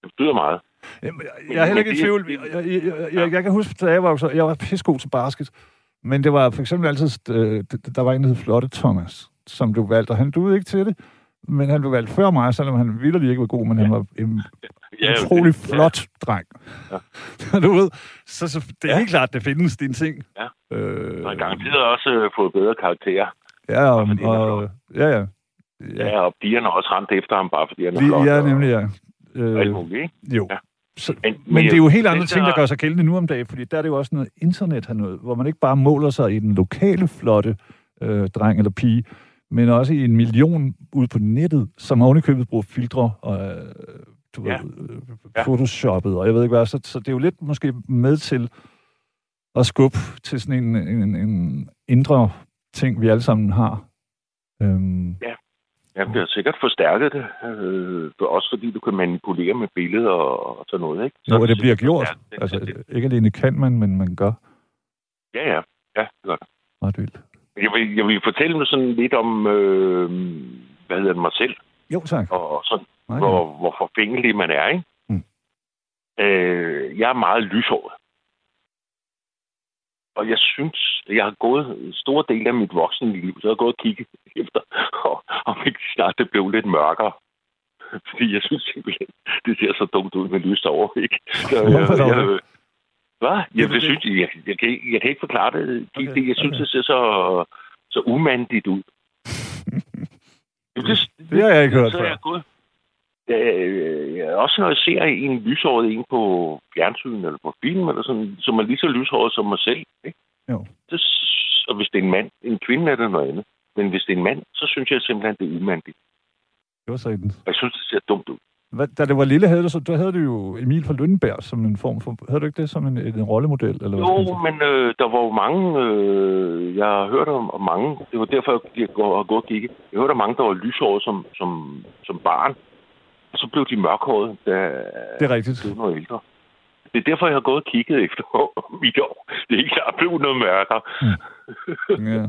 Det betyder meget. Jamen, jeg, jeg er heller ikke i tvivl. Jeg, jeg, jeg, jeg, jeg kan huske, da jeg var, så, jeg var pissegod til basket, men det var for eksempel altid, øh, der var en, der hed Flotte Thomas, som blev valgt, og han duede ikke til det, men han blev valgt før mig, selvom han virkelig ikke var god, men han var en Ja, utrolig det- flot dreng. Ja. du ved, så, så det er Ja. helt klart, det findes dine ting. Ja. Øh, Og garanteret også øh, fået bedre karakterer. ja, og, og, ja, ja. Ja. ja, og pigerne har også rendt efter ham, bare fordi han er flot. ja, nemlig, ja. Og alt Øh, muligt, ikke? jo. Ja. Så, Men, Men det er jo helt andre ting, der gør sig gældende nu om dagen, fordi der er det jo også noget internet her noget, hvor man ikke bare måler sig i den lokale flotte øh, dreng eller pige, men også i en million ude på nettet, som ovenikøbet bruger filtre og øh, du Ja. ved, øh, photoshoppet, og jeg ved ikke hvad, så, så det er jo lidt måske med til at skubbe til sådan en, en, en indre ting, vi alle sammen har. Øhm, Ja, det har sikkert forstærket det. Øh, også fordi du kan manipulere med billeder og, og sådan noget, ikke? jo, og det bliver gjort. Altså, ikke alene kan man, men man gør Ja, ja. Ja, det gør det. ret vildt. Jeg vil, jeg vil fortælle mig sådan lidt om, øh, hvad hedder det, mig selv, Jo, tak. og sådan, Nej, hvor, hvor forfængelig man er, ikke? Mm. Øh, jeg er meget lyshåret. Og jeg synes, jeg har gået en stor del af mit voksne liv, så jeg har gået og kigget efter, og, om ikke snart det blev lidt mørkere. Fordi jeg synes simpelthen, det ser så dumt ud med lyst over, ikke? Så, jeg, det? hvad? Det- det synes jeg, jeg, jeg, kan, ikke- jeg kan ikke forklare det. Okay, Okay, jeg synes, okay. det ser så, så umandigt ud. Jamen, det, Det har jeg ikke hørt så før. jeg gået. Øh, også når jeg ser en lyshåret en på fjernsyn eller på film, eller sådan, som er lige så lyshåret som mig selv. Ikke? Jo. Det, og hvis det er en mand, en kvinde er det noget andet. Men hvis det er en mand, så synes jeg simpelthen, det er umandigt. Det var sådan. Og jeg synes, det ser dumt ud. Hvad, da det var lille, havde du, så, der havde du jo Emil fra Lønberg som en form for... Havde du ikke det som en, en rollemodel? Eller hvad man Jo, sige? men øh, der var jo mange, øh, jeg har hørt om, om mange, det var derfor, jeg går, har gået og kigget. Jeg hørte om mange, der var lyshåret som, som, som barn, og så blev de mørkhåret, da Det er rigtigt. blev noget ældre. det er derfor, jeg har gået og kigget efter mit år. Det er ikke, jeg er blevet noget mørkere. Mm. Ja.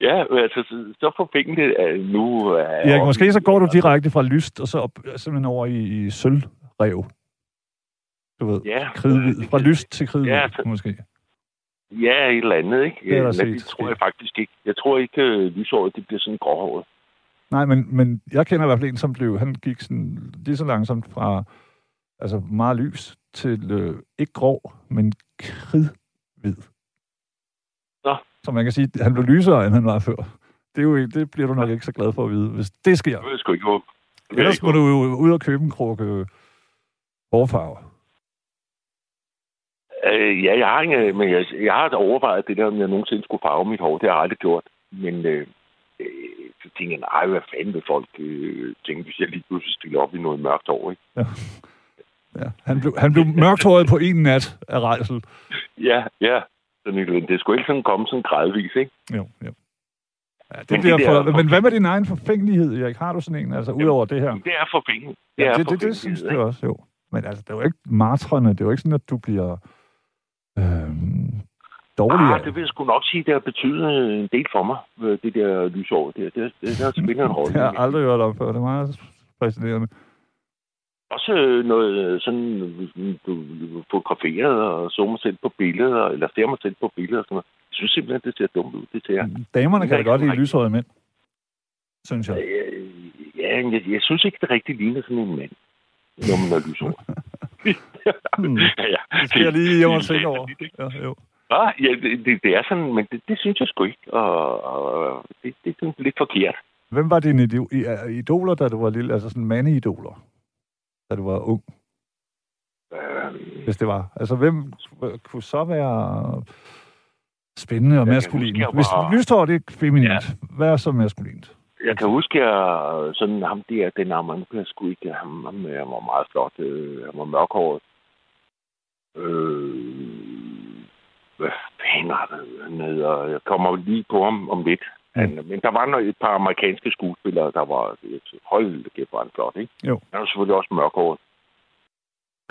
ja, altså, så- så forfængeligt at nu... Er Erik, måske så går du direkte fra lyst, og så op, simpelthen over i, i sølvrev. Du ved, Ja, kridhvid. Fra lyst til kridhvid, Ja, ja, måske. Ja, et eller andet, ikke? Det er det tror jeg faktisk ikke. Jeg tror ikke, øh, lysåret det bliver sådan gråhåret. Nej, men, men jeg kender i hvert fald en, som blev, han gik sådan lige så langsomt fra altså meget lys til øh, ikke grå, men kridhvid. Nå. Så man kan sige, at han blev lysere, end han var før. Det, er jo, det bliver du nok ikke så glad for at vide, hvis det sker. Det sgu ikke, jeg Ellers må du jo ud og købe en krukke hårfarve. Øh, ja, jeg har, ikke, men jeg, jeg har overvejet det der, om jeg nogensinde skulle farve mit hår. Det har jeg aldrig gjort. Men øh, øh, så tænker jeg, nej, hvad fanden vil folk øh, tænke, hvis jeg lige pludselig stiller op i noget mørkt hår, ikke? Ja. Han, blev, han blev mørkhåret på en nat af rejsel. Ja, ja. Så Nicolai, det skulle ikke sådan komme sådan gradvis, ikke? Jo, jo. Ja, det Men bliver det for, men hvad med din egen forfængelighed, Erik? Har du sådan en, altså udover det her? Det er forfængeligt. Ja, er det, det, det forfængeligt, synes jeg også, jo. Men altså, det er jo ikke martrende. Det er jo ikke sådan, at du bliver øh, dårligere. Ah, det vil jeg sgu nok sige, det har betydet en del for mig, øh, det der lysår. Det, det, det, det har spillet en rolle. Det har jeg aldrig hørt om før. Det er meget fascinerende. Også øh, noget øh, sådan, du fotograferer og så mig selv på billeder, eller ser mig selv på billeder og sådan noget. Jeg synes simpelthen, det ser dumt ud. Det ser Damerne kan da godt lide lyshårede mænd. Synes jeg. Ja, jeg, jeg synes ikke, det rigtig ligner sådan en mand, når man er lysår. Hmm. ja. Det skal jeg lige hjem og tænke over. Ja, jo. Ah, ja, det, det, er sådan, men det, det synes jeg sgu ikke. Og, og det, det er sådan lidt forkert. Hvem var dine øh, idoler, da du var lille? Altså sådan mandeidoler? Da du var ung, Øh, hvis det var. Altså, hvem kunne så være spændende og Jeg maskulin? huske, jeg Hvis var- lystår, det er feminint. Hvad er så maskulint? Jeg kan huske, at sådan ham der, den arme, nu kan jeg sgu ikke, ham, ham, han var meget flot, øh, han var mørkhåret. Øh, han hedder? Jeg kommer lige på ham om lidt. Han, men der var noget, et par amerikanske skuespillere, der var, hold kæft, var han flot, ikke? Jo. Han var selvfølgelig også mørkhåret.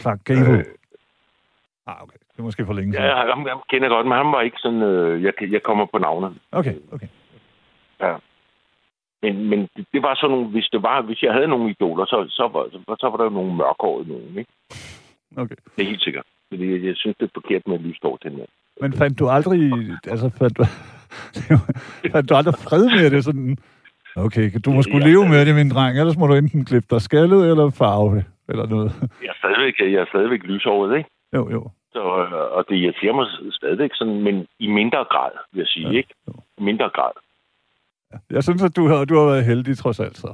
Clark Gable. Øh. Ah, okay. Det er måske for længe siden. ja, ham, ham kender jeg godt, men han var ikke sådan, øh, jeg, jeg kommer på navnet. Okay, okay. Men, men det, det var sådan nogle, hvis, det var, hvis jeg havde nogle idoler, så, så, var, så, så var der jo nogle mørkhårede nogen, ikke? okay. Det er helt sikkert. Fordi jeg, jeg synes, det er forkert med lysår til den her. Men fandt du aldrig, altså fandt du, fandt du aldrig fred med det sådan, okay, du må skulle Ja. leve med det, min dreng, ellers må du enten klippe dig skaldet eller farve det, eller noget. Jeg er stadigvæk, jeg er stadigvæk lysåret, ikke? Jo, jo. Så, øh, og det irriterer mig stadigvæk sådan, men i mindre grad, vil jeg sige, Ja, ikke? jo. I mindre grad. Jeg synes, at du har, du har været heldig, trods alt, så.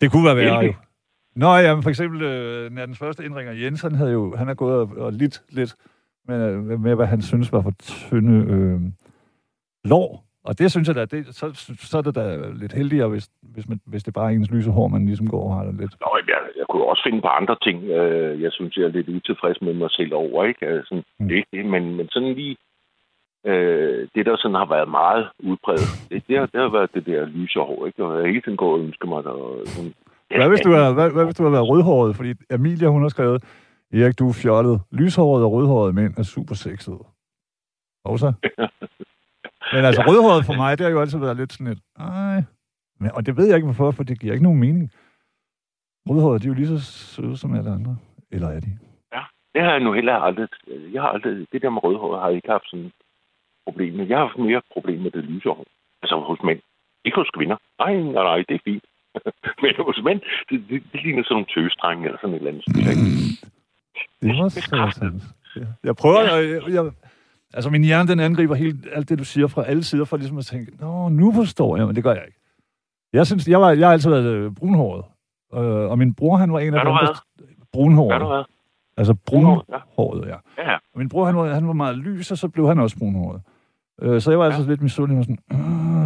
Det kunne være værre, jo. Nå, ja, for eksempel, øh, når den første indringer, Jens, han, havde jo, han er gået og, og lidt, lidt med, med, hvad han synes var for tynde øh, lår. Og det synes jeg da, det, så, så er det da lidt heldigere, hvis, hvis, man, hvis det bare er ens lyse hår, man ligesom går og har det lidt. Nå, jeg, jeg kunne også finde på andre ting, øh, jeg synes, jeg er lidt utilfreds med mig selv over, ikke? Altså, Mm. det er men, men sådan lige... Øh, det, der sådan har været meget udbredt, det, det, har, det har været det der lyse hår, ikke? Og jeg har hele tiden gået og ønsket mig, der sådan... Hvad hvis du har, hvad, hvad hvis du har været rødhåret? Fordi Emilia, hun har skrevet, Erik, du er fjollet. Lyshåret og rødhåret mænd er super sexede. Og så? Men altså, Ja. rødhåret for mig, det har jo altid været lidt sådan et, ej. Men, og det ved jeg ikke hvorfor, for det giver ikke nogen mening. Rødhåret, de er jo lige så søde som alle andre. Eller er de? Det har jeg nu heller aldrig... Jeg har aldrig... Det der med rødhåret har jeg ikke haft sådan et problem med. Jeg har haft mere problem med det lyse hår. Altså hos mænd. Ikke hos kvinder. Nej, nej, nej, det er fint. Men hos mænd, det, det, det ligner sådan nogle tøsdrenge eller sådan et eller andet. Synes Ja. Jeg prøver, jeg, jeg, jeg, altså min hjerne, den angriber helt alt det, du siger fra alle sider, for ligesom at tænke, nå, nu forstår jeg, men det gør jeg ikke. Jeg synes, jeg, var, jeg har altid været øh, brunhåret, øh, og min bror, han var en af dem, der... Brunhåret. Hvad? Altså Brunhåret, ja. Ja, ja. Og min bror, han var, han var meget lys, og så blev han også brunhåret. Øh, så jeg var altså lidt misundelig, var sådan,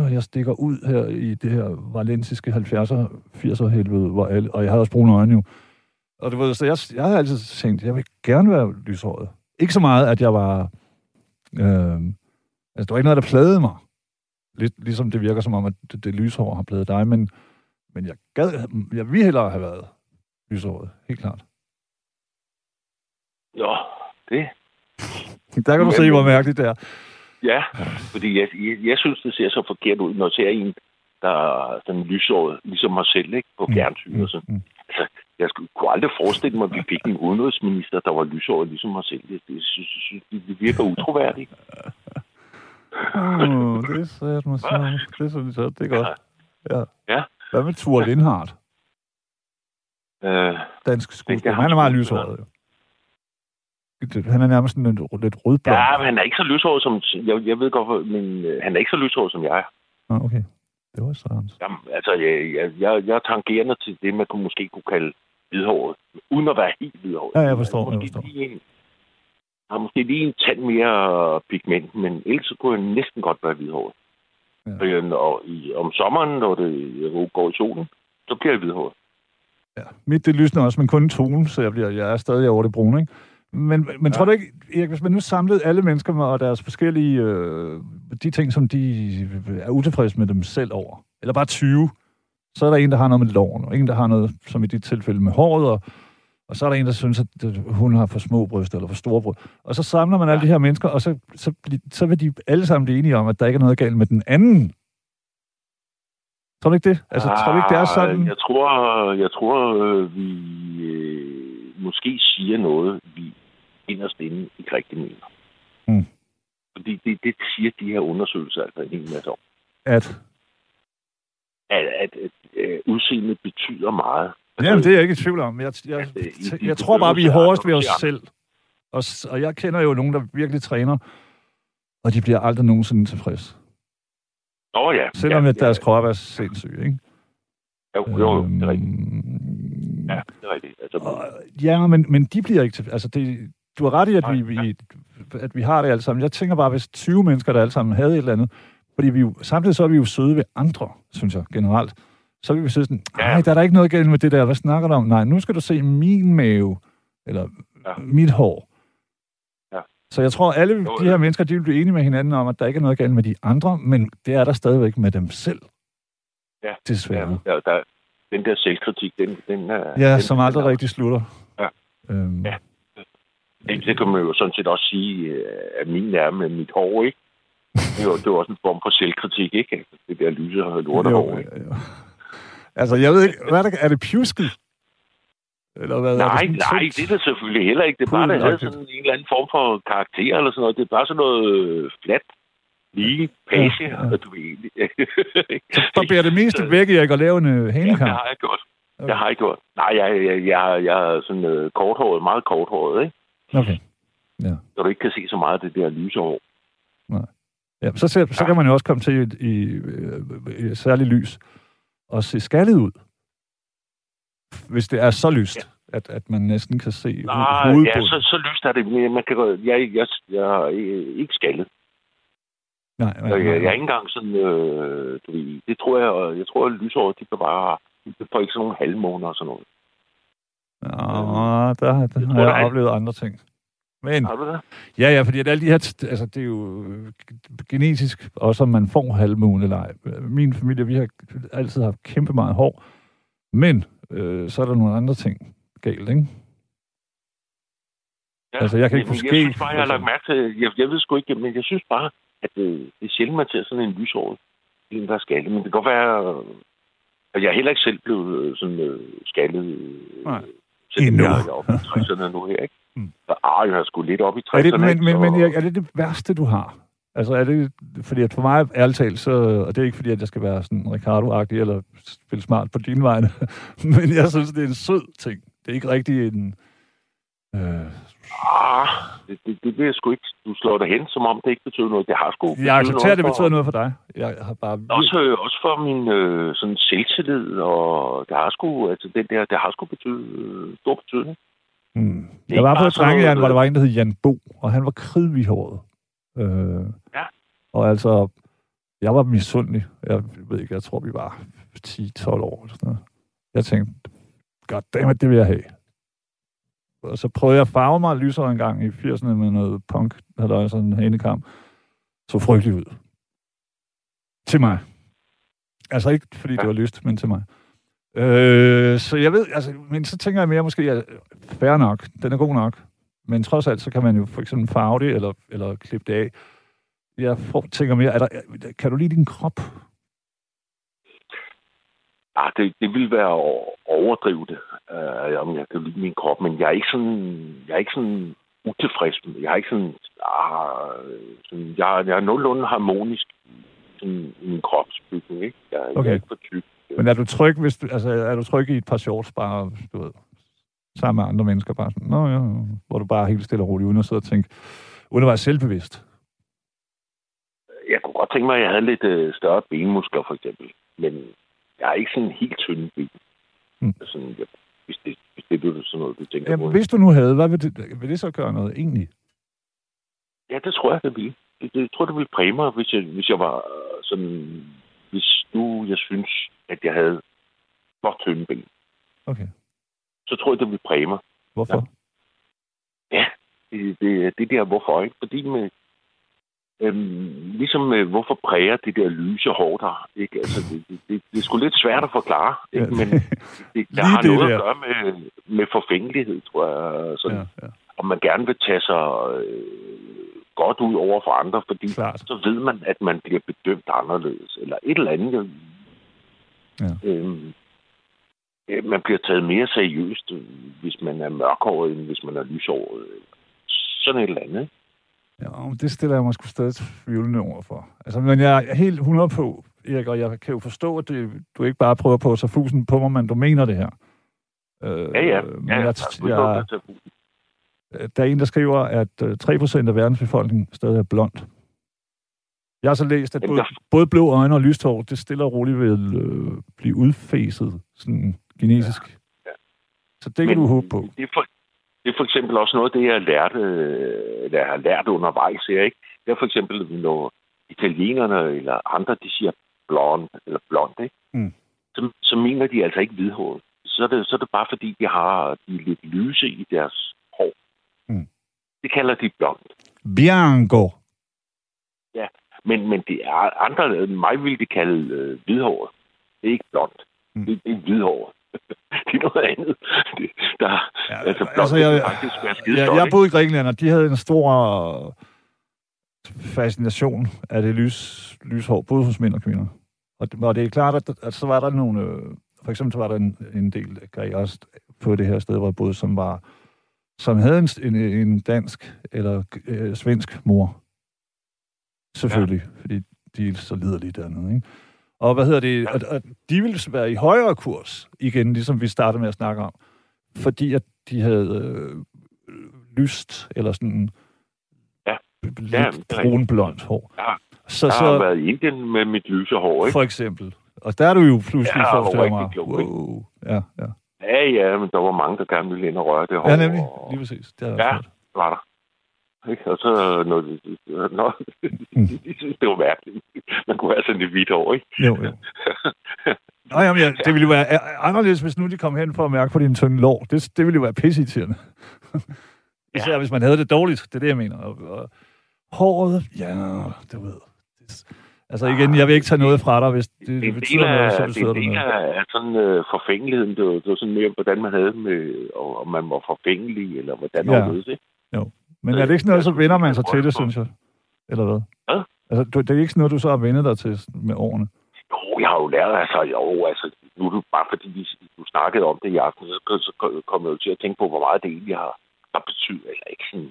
"Åh, jeg stikker ud her i det her valensiske 70'er, 80'er helvede, hvor alle, og jeg havde også brune øjne jo. Og du ved, så jeg, jeg havde altid tænkt, jeg vil gerne være lyshåret. Ikke så meget, at jeg var... Øh, altså, det var ikke noget, der plagede mig. Lidt ligesom det virker som om, at det, det lyshår har plaget dig, men, men jeg, gad, jeg ville hellere have været lyshåret, helt klart. Nå, det... Der kan du se, hvor mærkeligt det er. Ja, fordi jeg, jeg, jeg synes, det ser så forkert ud, når jeg ser en, der er sådan lysåret, ligesom mig selv, ikke? På fjernsyn og sådan. Mm. Altså, jeg kunne aldrig forestille mig, at vi fik en udenrigsminister, der var lysåret ligesom mig selv. Det, det, synes, det, det virker utroværdigt. Oh, det er sat mig så. Det synes jeg, det er godt. Ja. Ja. Hvad med Thor Lindhardt? Øh, Dansk skuespiller. Er Han er meget lyshåret, jo. Han er nærmest sådan lidt, rødblond. ja, men han er ikke så lyshåret som... Jeg, jeg ved godt, men øh, han er ikke så lyshåret som jeg. Ah, okay. Det var så Jamen, altså, jeg, jeg, jeg, jeg er tangerende til det, man kunne måske kunne kalde hvidhåret. Uden at være helt hvidhåret. Ja, jeg forstår, Måske jeg forstår. Lige en, har måske lige en tand mere pigment, men ellers så kunne jeg næsten godt være hvidhåret. Ja. Og i, om sommeren, når det går i solen, så bliver jeg hvidhåret. Ja. Mit det lysner også, men kun en tone, så jeg, bliver, jeg er stadig over det brune, ikke? Men, men ja. tror du ikke, Erik, hvis man nu samlede alle mennesker med og deres forskellige, øh, de ting, som de er utilfredse med dem selv over, eller bare 20, så er der en, der har noget med loven, og en, der har noget, som i dit tilfælde, med håret, og, og så er der en, der synes, at det- hun har for små bryster, eller for store bryster. Og så samler man alle de her mennesker, og så, så, så vil de alle sammen blive enige om, at der ikke er noget galt med den anden. Tror du ikke det? Altså, ah, tror du ikke, det er sådan? Jeg tror, jeg tror øh, vi øh, måske siger noget, vi inderst inde ikke rigtig mener. Mm. Fordi det, det siger de her undersøgelser altså en hel masse om. At, At, at, at øh, udseendet betyder meget. Jamen, det er jeg ikke i tvivl om. Jeg, jeg, jeg, jeg tror bare, vi er hårdest ved os selv. Og, og jeg kender jo nogen, der virkelig træner, og de bliver aldrig nogensinde tilfreds. Nå ja. Selvom ja, at deres krop er sindssyg, ikke? Ja, jo, jo, det er rigtigt. Øhm, Ja, det er rigtigt. Altså, og- Ja, men, men de bliver ikke til... Altså, det, du har ret i, at vi, vi, at vi har det alle sammen. Jeg tænker bare, hvis 20 mennesker, der alle sammen havde et eller andet... Fordi vi jo, samtidig så er vi jo søde ved andre, synes jeg, generelt. Så vil vi sige sådan, nej, der er der ikke noget galt med det der. Hvad snakker du om? Nej, nu skal du se min mave, eller Ja. mit hår. Ja. Så jeg tror, alle de her mennesker, de vil blive enige med hinanden om, at der ikke er noget galt med de andre, men det er der stadigvæk med dem selv. Ja. Desværre. ja, der, den der selvkritik, den, den er... Ja, den, som aldrig den rigtig slutter. Ja. Øhm, Ja. Det, det kan man jo sådan set også sige, øh, at min er med mit hår, ikke? Det er jo, det er jo også en form for selvkritik, ikke? Altså, Det der lyse og lortehår, Jo, jo. Altså, jeg ved ikke, hvad er, det, er det pjusket? Eller hvad er Nej, det nej, tungt? det er det selvfølgelig heller ikke. Det er bare, der havde sådan en eller anden form for karakter eller sådan noget. Det er bare sådan noget øh, flat, lige, page, Ja, ja, ja. ja. du ved. Barberer det meste væk, Erik, og lave en øh, Ja, det har jeg gjort. Det har jeg gjort. Nej, jeg, jeg, jeg, jeg er sådan øh, korthåret, meget korthåret, ikke? Okay. Så du ikke kan se så meget af det der lyse hår. Ja, så, ser, så kan man jo også komme til i, i, øh, i særlig lys og se skaldet ud. Hvis det er så lyst, ja. at, at man næsten kan se Nej, ja, så, så lyst er det. Man kan, jeg, jeg, jeg er ikke skaldet. Nej, nej, Jeg, jeg, jeg er nej. ikke engang sådan, øh, du ved, det tror jeg, jeg tror, at lyshåret, de kan bare, de får ikke sådan nogle halvmåner og sådan noget. Nå, der, der har tror, jeg der er- oplevet andre ting. Men, Har du det? ja, ja, fordi at alle de her, altså det er jo øh, genetisk, også om man får halvmåne eller ej. Min familie, vi har altid haft kæmpe meget hår, men øh, så er der nogle andre ting galt, ikke? Ja, Altså, jeg kan ikke få Jeg synes bare, jeg har for lagt mærke til, jeg, jeg ved sgu ikke, men jeg synes bare, at øh, det er sjældent, man ser sådan en lyshåret. En, der er skaldet. Men det kan godt være, øh, at jeg er heller ikke selv blevet øh, sådan øh, skaldet. Øh, Nej. Selvom Endnu. jeg oppe i 60'erne nu her, ikke? Mm. Så, ah, jeg er sgu lidt oppe i 60'erne. Er det, men, men, Så- men er det det værste, du har? Altså er det, fordi at for mig ærligt talt, så, og det er ikke fordi, at jeg skal være sådan Ricardo-agtig eller spille smart på din vegne, men jeg synes, det er en sød ting. Det er ikke rigtig en... Øh, Ah, det, det, det jeg sgu ikke. Du slår dig hen, som om det ikke betyder noget. Det har sgu jeg accepterer, det betyder noget for dig. Jeg har bare... Også, øh, også for min øh, sådan selvtillid, og det har sgu, altså den der, det har sgu betydet, øh, stor betydning. Er Jeg var på et drengejern, hvor der var en, der hed Jan Bo, og han var kridhvihåret. Øh, Ja. Og altså, jeg var misundelig. Jeg ved ikke, jeg tror, vi var 10-12 år eller sådan noget. Jeg tænkte, goddammit, det vil jeg have. Og så prøvede jeg at farve mig lysere en gang i 80'erne med noget punk, havde der sådan en hanekamp. Så frygteligt ud. Til mig. Altså ikke, fordi det Ja. var lyst, men til mig. Øh, så jeg ved, altså, men så tænker jeg mere måske, at fair nok, den er god nok. men trods alt, så kan man jo for eksempel farve det, eller, eller klippe det af. Jeg får, tænker mere, er der, kan du lide din krop? Ah, det, det vil være at overdrive det, øh, om jeg kan lide min krop, men jeg er ikke sådan, jeg er ikke sådan utilfreds Jeg er ikke sådan, ah, sådan jeg, jeg er nogenlunde harmonisk sådan, i min kropsbygning, ikke? Jeg, okay. jeg er ikke for tyk. Men er du tryg, hvis du, altså, er du tryg i et par shorts bare, du ved, sammen med andre mennesker, bare sådan, Nå, ja, hvor du bare er helt stille og roligt, uden at sidde og tænke, uden at være selvbevidst? Jeg kunne godt tænke mig, at jeg havde lidt øh, større benmuskler, for eksempel. Men jeg er ikke sådan helt tynde ben. Mm. Sådan, jeg, hvis, det, hvis det er sådan noget, du tænker ja, på. Hvis du nu havde, hvad vil det, vil det så gøre noget egentlig? Ja, det tror jeg, det ville. Det, det, jeg tror, det ville præge mig, hvis jeg, hvis jeg var øh, sådan... Hvis nu jeg synes, at jeg havde for tynde ben. Okay. Så tror jeg, det ville præge mig. Hvorfor? Ja, ja det, det, det der hvorfor, ikke? Fordi med, Øhm, ligesom øh, hvorfor præger det der lyse hår der? Ikke? Altså, det, det, det, det er sgu lidt svært at forklare, ikke? men det, det har noget der. at gøre med, med forfængelighed, tror jeg. Sådan. Ja, ja. Om man gerne vil tage sig øh, godt ud over for andre, fordi Klart. så ved man, at man bliver bedømt anderledes, eller et eller andet. Ja. Øhm, øh, man bliver taget mere seriøst, hvis man er mørkhåret, end hvis man er lyshåret. Sådan et eller andet. Ja, det stiller jeg mig sgu stadig tvivlende over for. Altså, men jeg er helt 100 på, Erik, og jeg kan jo forstå, at det, du ikke bare prøver på at tage fusen på mig, men du mener det her. Øh, ja, ja. Men ja, jeg, jeg, jeg, der er en, der skriver, at 3% øh, af verdens befolkning stadig er blond. Jeg har så læst, at både, både blå øjne og lyst hår, det stille og roligt vil øh, blive udfaset sådan genetisk. Ja. Ja. Så det kan Men, du håbe på. Det er, for, det er for eksempel også noget, det jeg lærte, øh, jeg har lært undervejs her, ikke? Det er for eksempel, når italienerne eller andre, de siger blond, eller blond, ikke? Mm. Så, så mener de altså ikke hvidhåret. Så er, det, så er det bare fordi, de har de er lidt lyse i deres hår. Mm. Det kalder de blond. Bianco. Ja, men, men det er andre, mig vil de kalde øh, hvidhåret. Det er ikke blond. Mm. Det, det er hvidhåret. det er noget andet. Det, der, ja, altså, altså, jeg, faktisk skide jeg, jeg boede i Grækenland, og de havde en stor fascination af det lys, lyshår, både hos mænd og kvinder. Og det, og det er klart, at, at så var der nogle... Øh, for eksempel så var der en, en del grækere på det her sted, hvor jeg boede, som var som havde en, en, en dansk eller øh, svensk mor. Selvfølgelig, ja. fordi de er så liderlige dernede, ikke? Og hvad hedder det? Og, og de ville være i højere kurs, igen, ligesom vi startede med at snakke om, fordi at de havde øh, lyst, eller sådan ja. lidt ja, brunblondt hår. Ja. Så, jeg har så, været i Indien med mit lyse hår, ikke? For eksempel. Og der er du jo pludselig ja, forestiller mig. Klog, wow. Ja, ja. Ja, ja, men der var mange, der gerne ville ind og røre det hår. Ja, nemlig. Lige præcis. Det ja, var der. Ikke? Og så når de, når, de synes, det var mærkeligt. Man kunne have sådan lidt hvidt over, ikke? Jo, jo. Nå, jamen, ja, det ville jo være anderledes, hvis nu de kom hen for at mærke på din tynde lår. Det, det ville jo være pisseirriterende. Især ja. hvis man havde det dårligt. Det er det, jeg mener. Og, og håret, ja, du ved. Det, altså igen, jeg vil ikke tage noget fra dig, hvis det, det, det betyder af, noget, så det sidder Det er sådan uh, forfængeligheden. Det var, det var sådan mere, hvordan man havde med, om man var forfængelig, eller hvordan ja. man det. Jo. Men er det ikke sådan noget, så vender man sig til det, synes jeg? Eller hvad? Ja? Altså, det er ikke sådan noget, du så har vendet dig til med årene? Jo, jeg har jo lært, altså, jo, altså, nu er det bare fordi, vi, du snakkede om det i aften, så, kom jeg jo til at tænke på, hvor meget det egentlig har, har betydet, eller ikke sådan.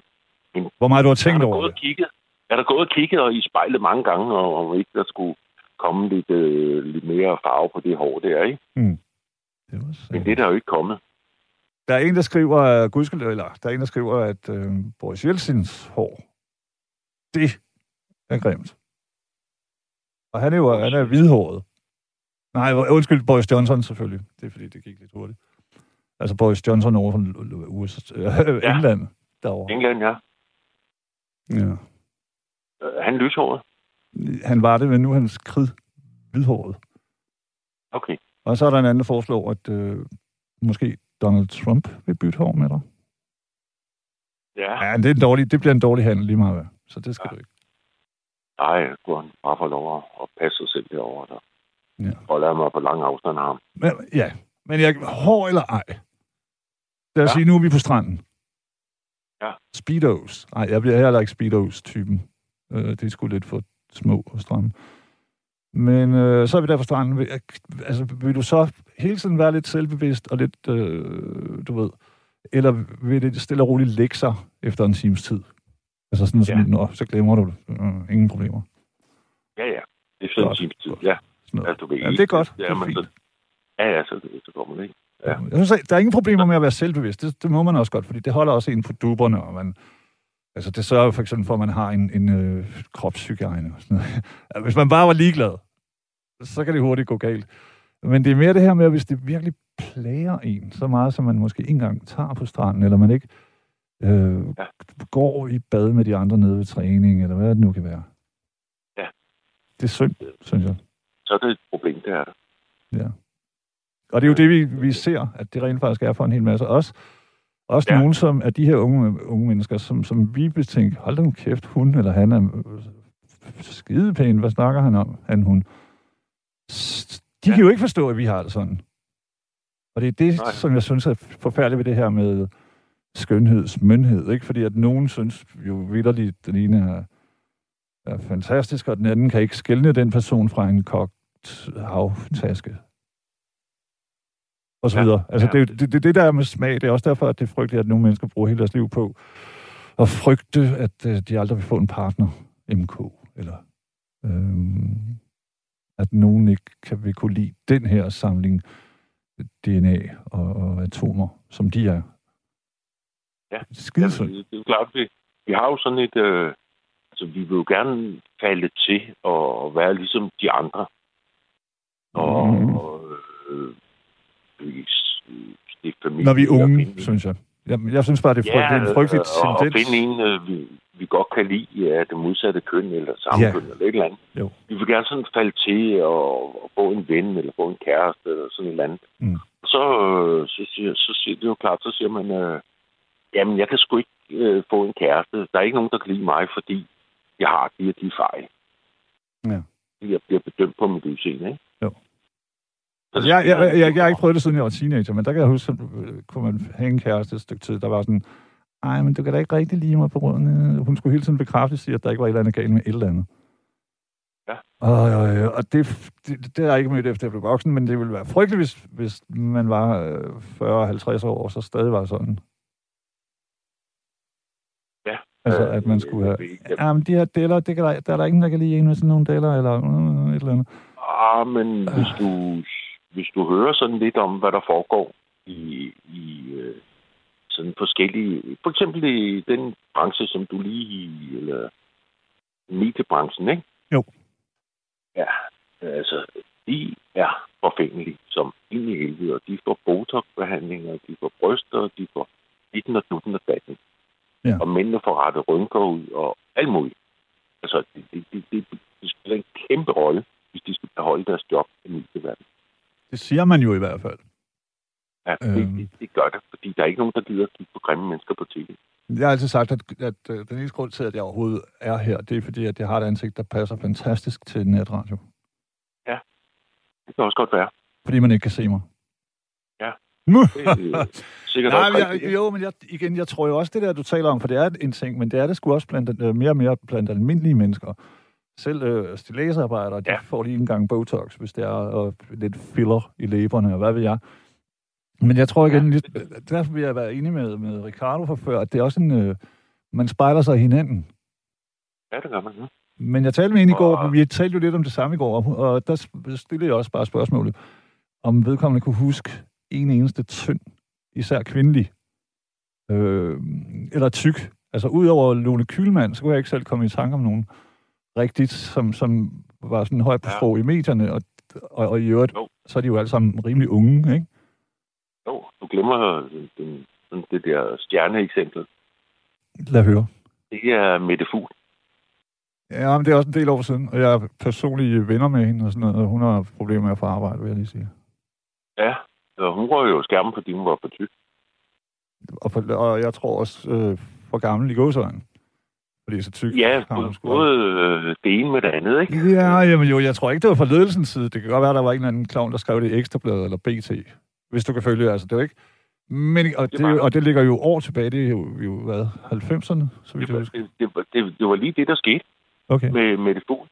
Men, hvor meget du har tænkt over det? Kigget, jeg har gået og kigget og i spejlet mange gange, og om ikke der skulle komme lidt, øh, lidt mere farve på det hår der, ikke? Mm. Det var Men det er der jo ikke kommet. Der er en, der skriver, gudskeløv, eller der er en, der skriver, at øh, Boris Jeltsins hår, det er grimt. Og han er jo han er hvidhåret. Nej, undskyld, Boris Johnson selvfølgelig. Det er fordi, det gik lidt hurtigt. Altså Boris Johnson over fra USA, øh, ja. England derovre. England, ja. Ja. Øh, han lyshåret? Han var det, men nu er han skrid hvidhåret. Okay. Og så er der en anden, der foreslår, at øh, måske Donald Trump vil bytte hår med dig? Ja. Ja, det, er en dårlig, det bliver en dårlig handel lige meget, så det skal ja. du ikke. Nej, du har bare få lov at passe sig selv derovre. Der. Ja. Og lade mig på lang afstand af ham. Men, ja, men jeg, hår eller ej? Lad os ja. sige, nu er vi på stranden. Ja. Speedos. Nej, jeg bliver heller ikke Speedos-typen. Øh, det er sgu lidt for små og stramme. Men øh, så er vi der på stranden. Vil- Altså, vil du så hele tiden være lidt selvbevidst og lidt, øh, du ved, eller vil det stille og roligt lægge sig efter en times tid? Altså sådan, sådan Ja. nå, så glemmer du det. Øh, ingen problemer. Ja, ja. Det er sådan en times tid. Ja, altså, du ved Ja, det er godt. Ja, Det er men fint. så, ja, ja, så, så kommer det, ikke? Ja. Jeg synes, der er ingen problemer med at være selvbevidst. Det, det må man også godt, fordi det holder også en på duberne, og man, altså det sørger for eksempel for, at man har en, en øh, kropshygiejne. Og sådan noget. Hvis man bare var ligeglad, så kan det hurtigt gå galt. Men det er mere det her med, at hvis det virkelig plager en, så meget, som man måske ikke engang tager på stranden, eller man ikke øh, Ja. går i bad med de andre nede ved træning, eller hvad det nu kan være. Ja. Det er synd, synes jeg. Så er det et problem, det er det. Ja. Og det er jo det, vi, vi ser, at det rent faktisk er for en hel masse. Også, også ja. Nogen som er de her unge, unge mennesker, som, som vi betænker, hold da kæft, hun eller han er skidepæn, hvad snakker han om, han, hun. De ja. Kan jo ikke forstå, at vi har det sådan. Og det er det, Nej. Som jeg synes er forfærdeligt ved det her med skønhedsmyndhed, ikke? Fordi at nogen synes jo vidderligt, den ene er, er fantastisk, og den anden kan ikke skælne den person fra en kogt havtaske og så Ja, videre. Altså, ja. det, det, det, det der er med smag, det er også derfor, at det er frygteligt, at nogle mennesker bruger hele deres liv på at frygte, at øh, de aldrig vil få en partner, MK, eller øhm, at nogen ikke kan, vil kunne lide den her samling DNA og, og atomer, som de er. Ja. Skide Ja, synd. det, det er jo klart, vi, vi har jo sådan et... Øh, altså, vi vil jo gerne falde til og være ligesom de andre. Og, Mhm. og øh, vi- det er familie. Når vi er og unge, finde- synes jeg. Jeg, jeg synes bare, det er, frygt, det er en frygtelig øh, og, og tendens. finde en, øh, vi, vi godt kan lide af det modsatte køn, eller samme Ja. køn, eller et eller andet. Jo. Vi vil gerne sådan falde til og, og få en ven, eller få en kæreste, eller sådan et eller andet. Mm. Så, øh, så, siger, så siger det er jo klart, så siger man, øh, jamen, jeg kan sgu ikke øh, få en kæreste. Der er ikke nogen, der kan lide mig, fordi jeg har de og de fejl. Ja. Jeg bliver bedømt på mit udseende, ikke? Altså, jeg, jeg, jeg, jeg, jeg har ikke prøvet det, siden jeg var teenager, men der kan jeg huske, at øh, kunne man have en kæreste et stykke tid, der var sådan, ej, men du kan da ikke rigtig lide mig på grund. Hun skulle hele tiden bekræfte sig, at der ikke var et eller andet galt med et eller andet. Ja. Og, og, og det, det, det har jeg ikke mødt efter, jeg blev voksen, men det ville være frygteligt, hvis, hvis man var øh, 40-50 år, og så stadig var sådan. Ja. Altså, Øh, at man skulle have... Ja, men de her deller, det kan der, der er der ingen, der kan lide en med sådan nogle deller, eller øh, et eller andet. Ah, men hvis du, hvis du hører sådan lidt om, hvad der foregår i, i øh, sådan forskellige... For eksempel i den branche, som du lige i, eller mediebranchen, ikke? Jo. Ja, altså, de er forfængelige som ind i helvede, og de får botox-behandlinger, de får bryster, de får ditten og dutten og datten. Ja. Og mændene får rettet rynker ud, og alt muligt. Altså, det, det, det, det, det spiller en kæmpe rolle, hvis de skal beholde deres job i medieverden. Det siger man jo i hvert fald. Ja, Øhm. det, det, det gør det, fordi der er ikke nogen, der gider at kigge på grimme mennesker på tv. Jeg har altid sagt, at, at øh, den eneste grund til, at jeg overhovedet er her, det er fordi, at jeg har et ansigt, der passer fantastisk til netradio. Det kan også godt være. Fordi man ikke kan se mig. Ja. Det øh, sikkert Nej, men jeg, jo, men jeg, igen, jeg tror jo også, det der, du taler om, for det er en ting, men det er det sgu også blandt, øh, mere og mere blandt almindelige mennesker. Selv øh, stilæsarbejdere, de Ja. får lige en gang Botox, hvis det er og lidt filler i læberne, og hvad ved jeg. Men jeg tror igen, Ja. lidt, derfor vil jeg være enig med, med Ricardo fra før, at det er også en, øh, man spejler sig i hinanden. Ja, det gør man. Ja. Men jeg talte med en i går, Og- vi talte jo lidt om det samme i går, og- og der stillede jeg også bare spørgsmålet, om vedkommende kunne huske en eneste tynd, især kvindelig, øh, eller tyk. Altså udover Lone Kylmand, så kunne jeg ikke selv komme i tanke om nogen rigtigt, som, som var sådan højt på Ja. sprog i medierne, og, og, og i øvrigt, Jo. så er de jo alle sammen rimelig unge, ikke? Jo, du glemmer den, den, den, det der stjerneeksempel. Lad høre. Det er Mette Fugl. Ja, men det er også en del år siden, og jeg er personlige venner med hende og sådan noget, og hun har problemer med at få arbejde, vil jeg lige sige. Ja, og hun røg jo skærmen, fordi hun var for tyk. Og, for, og jeg tror også øh, for gammel i gåsøjne. Fordi så tyk Ja, har hun både, både øh, det ene med det andet, ikke? Ja, jamen jo, jeg tror ikke, det var fra ledelsens side. Det kan godt være, der var en eller anden klovn, der skrev det i Ekstrabladet eller BT. Hvis du kan følge, altså det er jo ikke... Men, og, Det det, var- og det ligger jo år tilbage, det er jo, jo hvad, 90'erne, så vidt Det jeg var, husker. det, det, var- det, det var lige det, der skete Okay. med, med det fugl.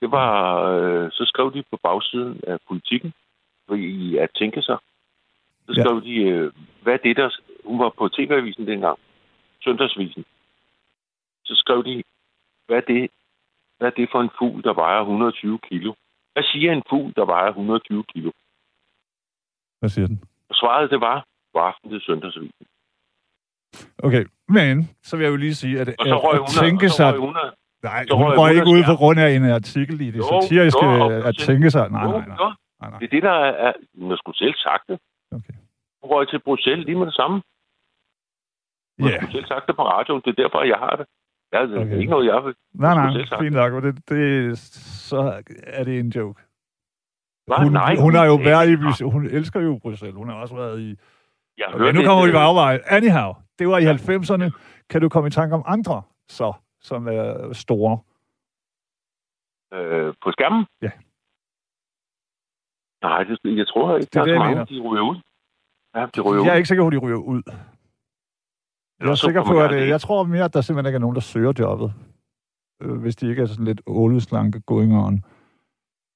Det var, øh, så skrev de på bagsiden af politikken, i at tænke sig. Så Ja. skrev de, øh, hvad er det der... Hun var på TV-avisen dengang, søndagsvisen. Så skrev de, hvad er det, hvad er det for en fugl, der vejer 120 kilo? Hvad siger en fugl, der vejer 120 kilo? Hvad siger den? Og svaret, det var, var aften til søndagsavisen. Okay, men så vil jeg jo lige sige, at, Og så at, røg at hun, tænke og så sig... røg hun, af- Nej, så hun røg var ikke ude på grund af en artikel i det Jo, satiriske jo, og at tænke sig... Nej, Jo, nej, nej. jo. nej, nej. Det er det, der er... man skulle selv sagt det. Okay. Hun røg til Bruxelles lige med det samme. Ja, Man skulle selv sagt det på radioen. Det er derfor, jeg har det. Ja, det er Okay. ikke noget, jeg vil. nej, nej, fint nok. men Det, det, så er det en joke. Hva? Hun, Nej, hun har jo været i... Bruxelles. Hun elsker jo Bruxelles. Hun har også været i... Jeg Okay, hørte nu kommer vi afveje. Anyhow, det var i 90'erne. Kan du komme i tanke om andre, så, som er store? øh, på skærmen. Ja. Nej, det, jeg tror ikke, Det er der det, er mange, mener. de ryger ud. Ja, de ryger Jeg er ud. ikke sikker på, at de ryger ud. Jeg er sikker på, jeg at øh, det jeg tror mere, at der simpelthen ikke er nogen, der søger jobbet. Øh, Hvis de ikke er sådan lidt åleslanke going on.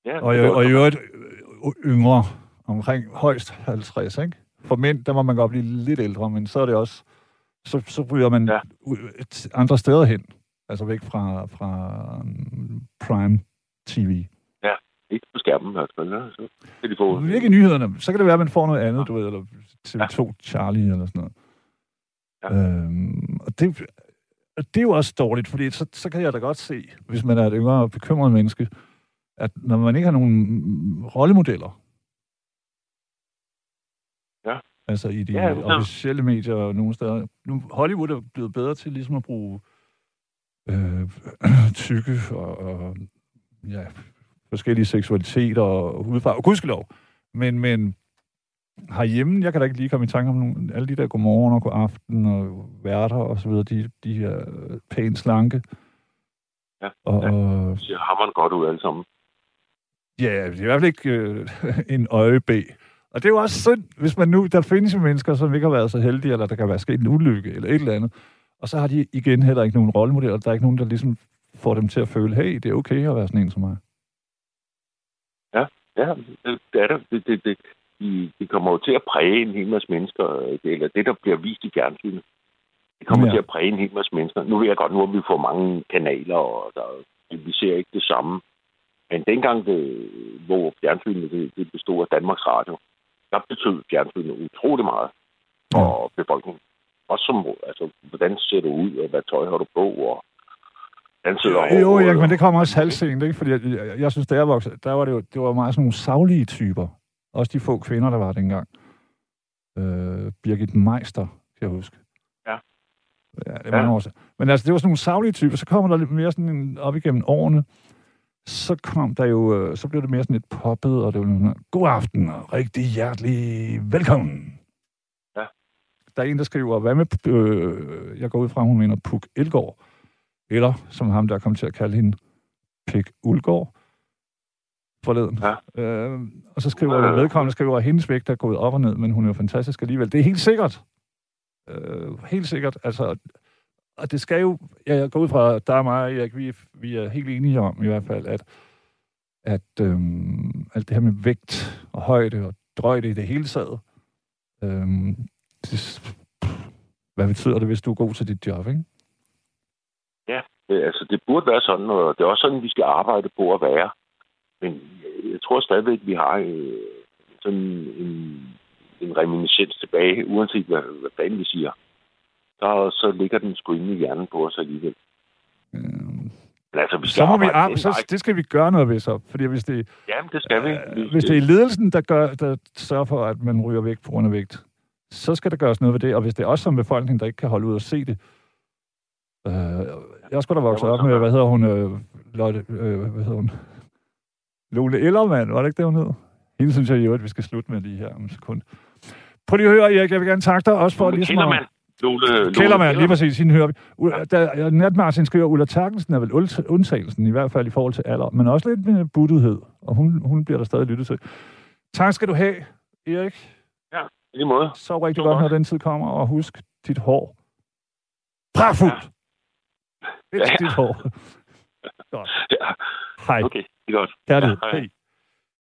Ja, Og, gør og i jeg. øvrigt øh, yngre, omkring højst 50, ikke? For mænd, der må man godt blive lidt ældre, men så er det også, så, så ryger man Ja. andre steder hen. Altså væk fra, fra um, Prime TV. Ikke på skærmen. Ja, så kan de få... Ikke nyhederne. Så kan det være, at man får noget andet, du ved, eller TV2 Charlie eller sådan noget. Ja. Øhm, og det, det er jo også dårligt, fordi så, så kan jeg da godt se, hvis man er et yngre og bekymret menneske, at når man ikke har nogen rollemodeller, Ja. altså i de Ja, ja, officielle medier og nogle steder. Nu, Hollywood er blevet bedre til ligesom at bruge øh, tykke og, og ja, forskellige seksualiteter og hudfarve. Gudskelov. Men, men herhjemme, jeg kan da ikke lige komme i tanke om nogen, alle de der godmorgen og godaften og værter og så videre, de, de er pænt slanke. Ja, Og, ja. og ser hammeren godt ud alle sammen. ja, det er i hvert fald ikke øh, en øjeb. Og det er jo også synd, hvis man nu, der findes jo mennesker, som ikke har været så heldige, eller der kan være sket en ulykke, eller et eller andet. Og så har de igen heller ikke nogen rollemodeller. Der er ikke nogen, der ligesom får dem til at føle, hey, det er okay at være sådan en som mig. Ja, det, det er det. det, det, det de, de kommer jo til at præge en hel masse mennesker, øh, eller det, der bliver vist i fjernsynet. Det kommer Ja. til at præge en hel masse mennesker. Nu ved jeg godt, nu har vi får mange kanaler, og der, vi ser ikke det samme. Men dengang, det, hvor fjernsynet det, det bestod af Danmarks Radio, der betød fjernsynet utrolig meget for ja. befolkningen. Også som, altså, hvordan ser du ud, og hvad tøj har du på, og hvordan sidder Jo, ja, men det kommer også halvsent, ikke? Fordi jeg, jeg, jeg synes, da jeg voksede, der var det jo det var meget sådan nogle savlige typer. Også de få kvinder, der var dengang. Øh, Birgit Meister, kan jeg huske. Ja. Ja, det er mange Ja. år siden. Men altså, det var sådan nogle savlige typer. Så kommer der lidt mere sådan en, op igennem årene. Så kom der jo, øh, så blev det mere sådan lidt poppet, og det var sådan, god aften og rigtig hjertelig velkommen. Ja. Der er en, der skriver, hvad med, øh, jeg går ud fra, hun mener Puk Elgård. Eller, som ham, der kom til at kalde hende, Pik Ulgaard forleden. Ja. Øh, og så skriver Ja. jeg, vedkommende skriver, at hendes vægt er gået op og ned, men hun er jo fantastisk alligevel. Det er helt sikkert. Øh, helt sikkert. Altså, og det skal jo, ja, jeg går ud fra, der er mig og Erik, vi, er- vi er helt enige om i hvert fald, at, at øhm, alt det her med vægt og højde og drøjde i det hele taget, øhm, det, hvad betyder det, hvis du er god til dit job, ikke? Det, altså, det burde være sådan, og det er også sådan, vi skal arbejde på at være. Men jeg tror stadigvæk, vi har øh, sådan en, en reminiscens tilbage, uanset hvad, hvad fanden vi siger. Der, så ligger den sgu inde i hjernen på os alligevel. Øhm, Men altså, vi skal så må vi, den så, det skal vi gøre noget ved så, fordi hvis det, Jamen, det skal vi. vi Øh, hvis det er ledelsen, der, gør, der sørger for, at man ryger væk på grund af vægt, så skal der gøres noget ved det. Og hvis det er os som befolkning, der ikke kan holde ud og se det. Øh, jeg skulle da vokset op med, hvad hedder hun? Øh, Lotte, øh, hvad hedder hun? Lone Ellermann, var det ikke det, hun hed? Hende synes jeg jo, at vi skal slutte med lige her om en sekund. Prøv lige at høre, Erik, jeg vil gerne takke dig også for Lone ligesom Kellermann. Lone, Kældermand, lige præcis, hende hører vi. U- Der, Nat Martin skriver, Ulla Terkelsen er vel undtagelsen, i hvert fald i forhold til alder, men også lidt med buttedhed, og hun, hun bliver der stadig lyttet til. Tak skal du have, Erik. I lige måde. Så rigtig Super. godt, når den tid kommer, og husk dit hår. Pragtfuldt! Ja. Ja. dit hår. Godt. Ja, Hej. okay. Det er godt. Kærlighed. Ja, hej. Hej.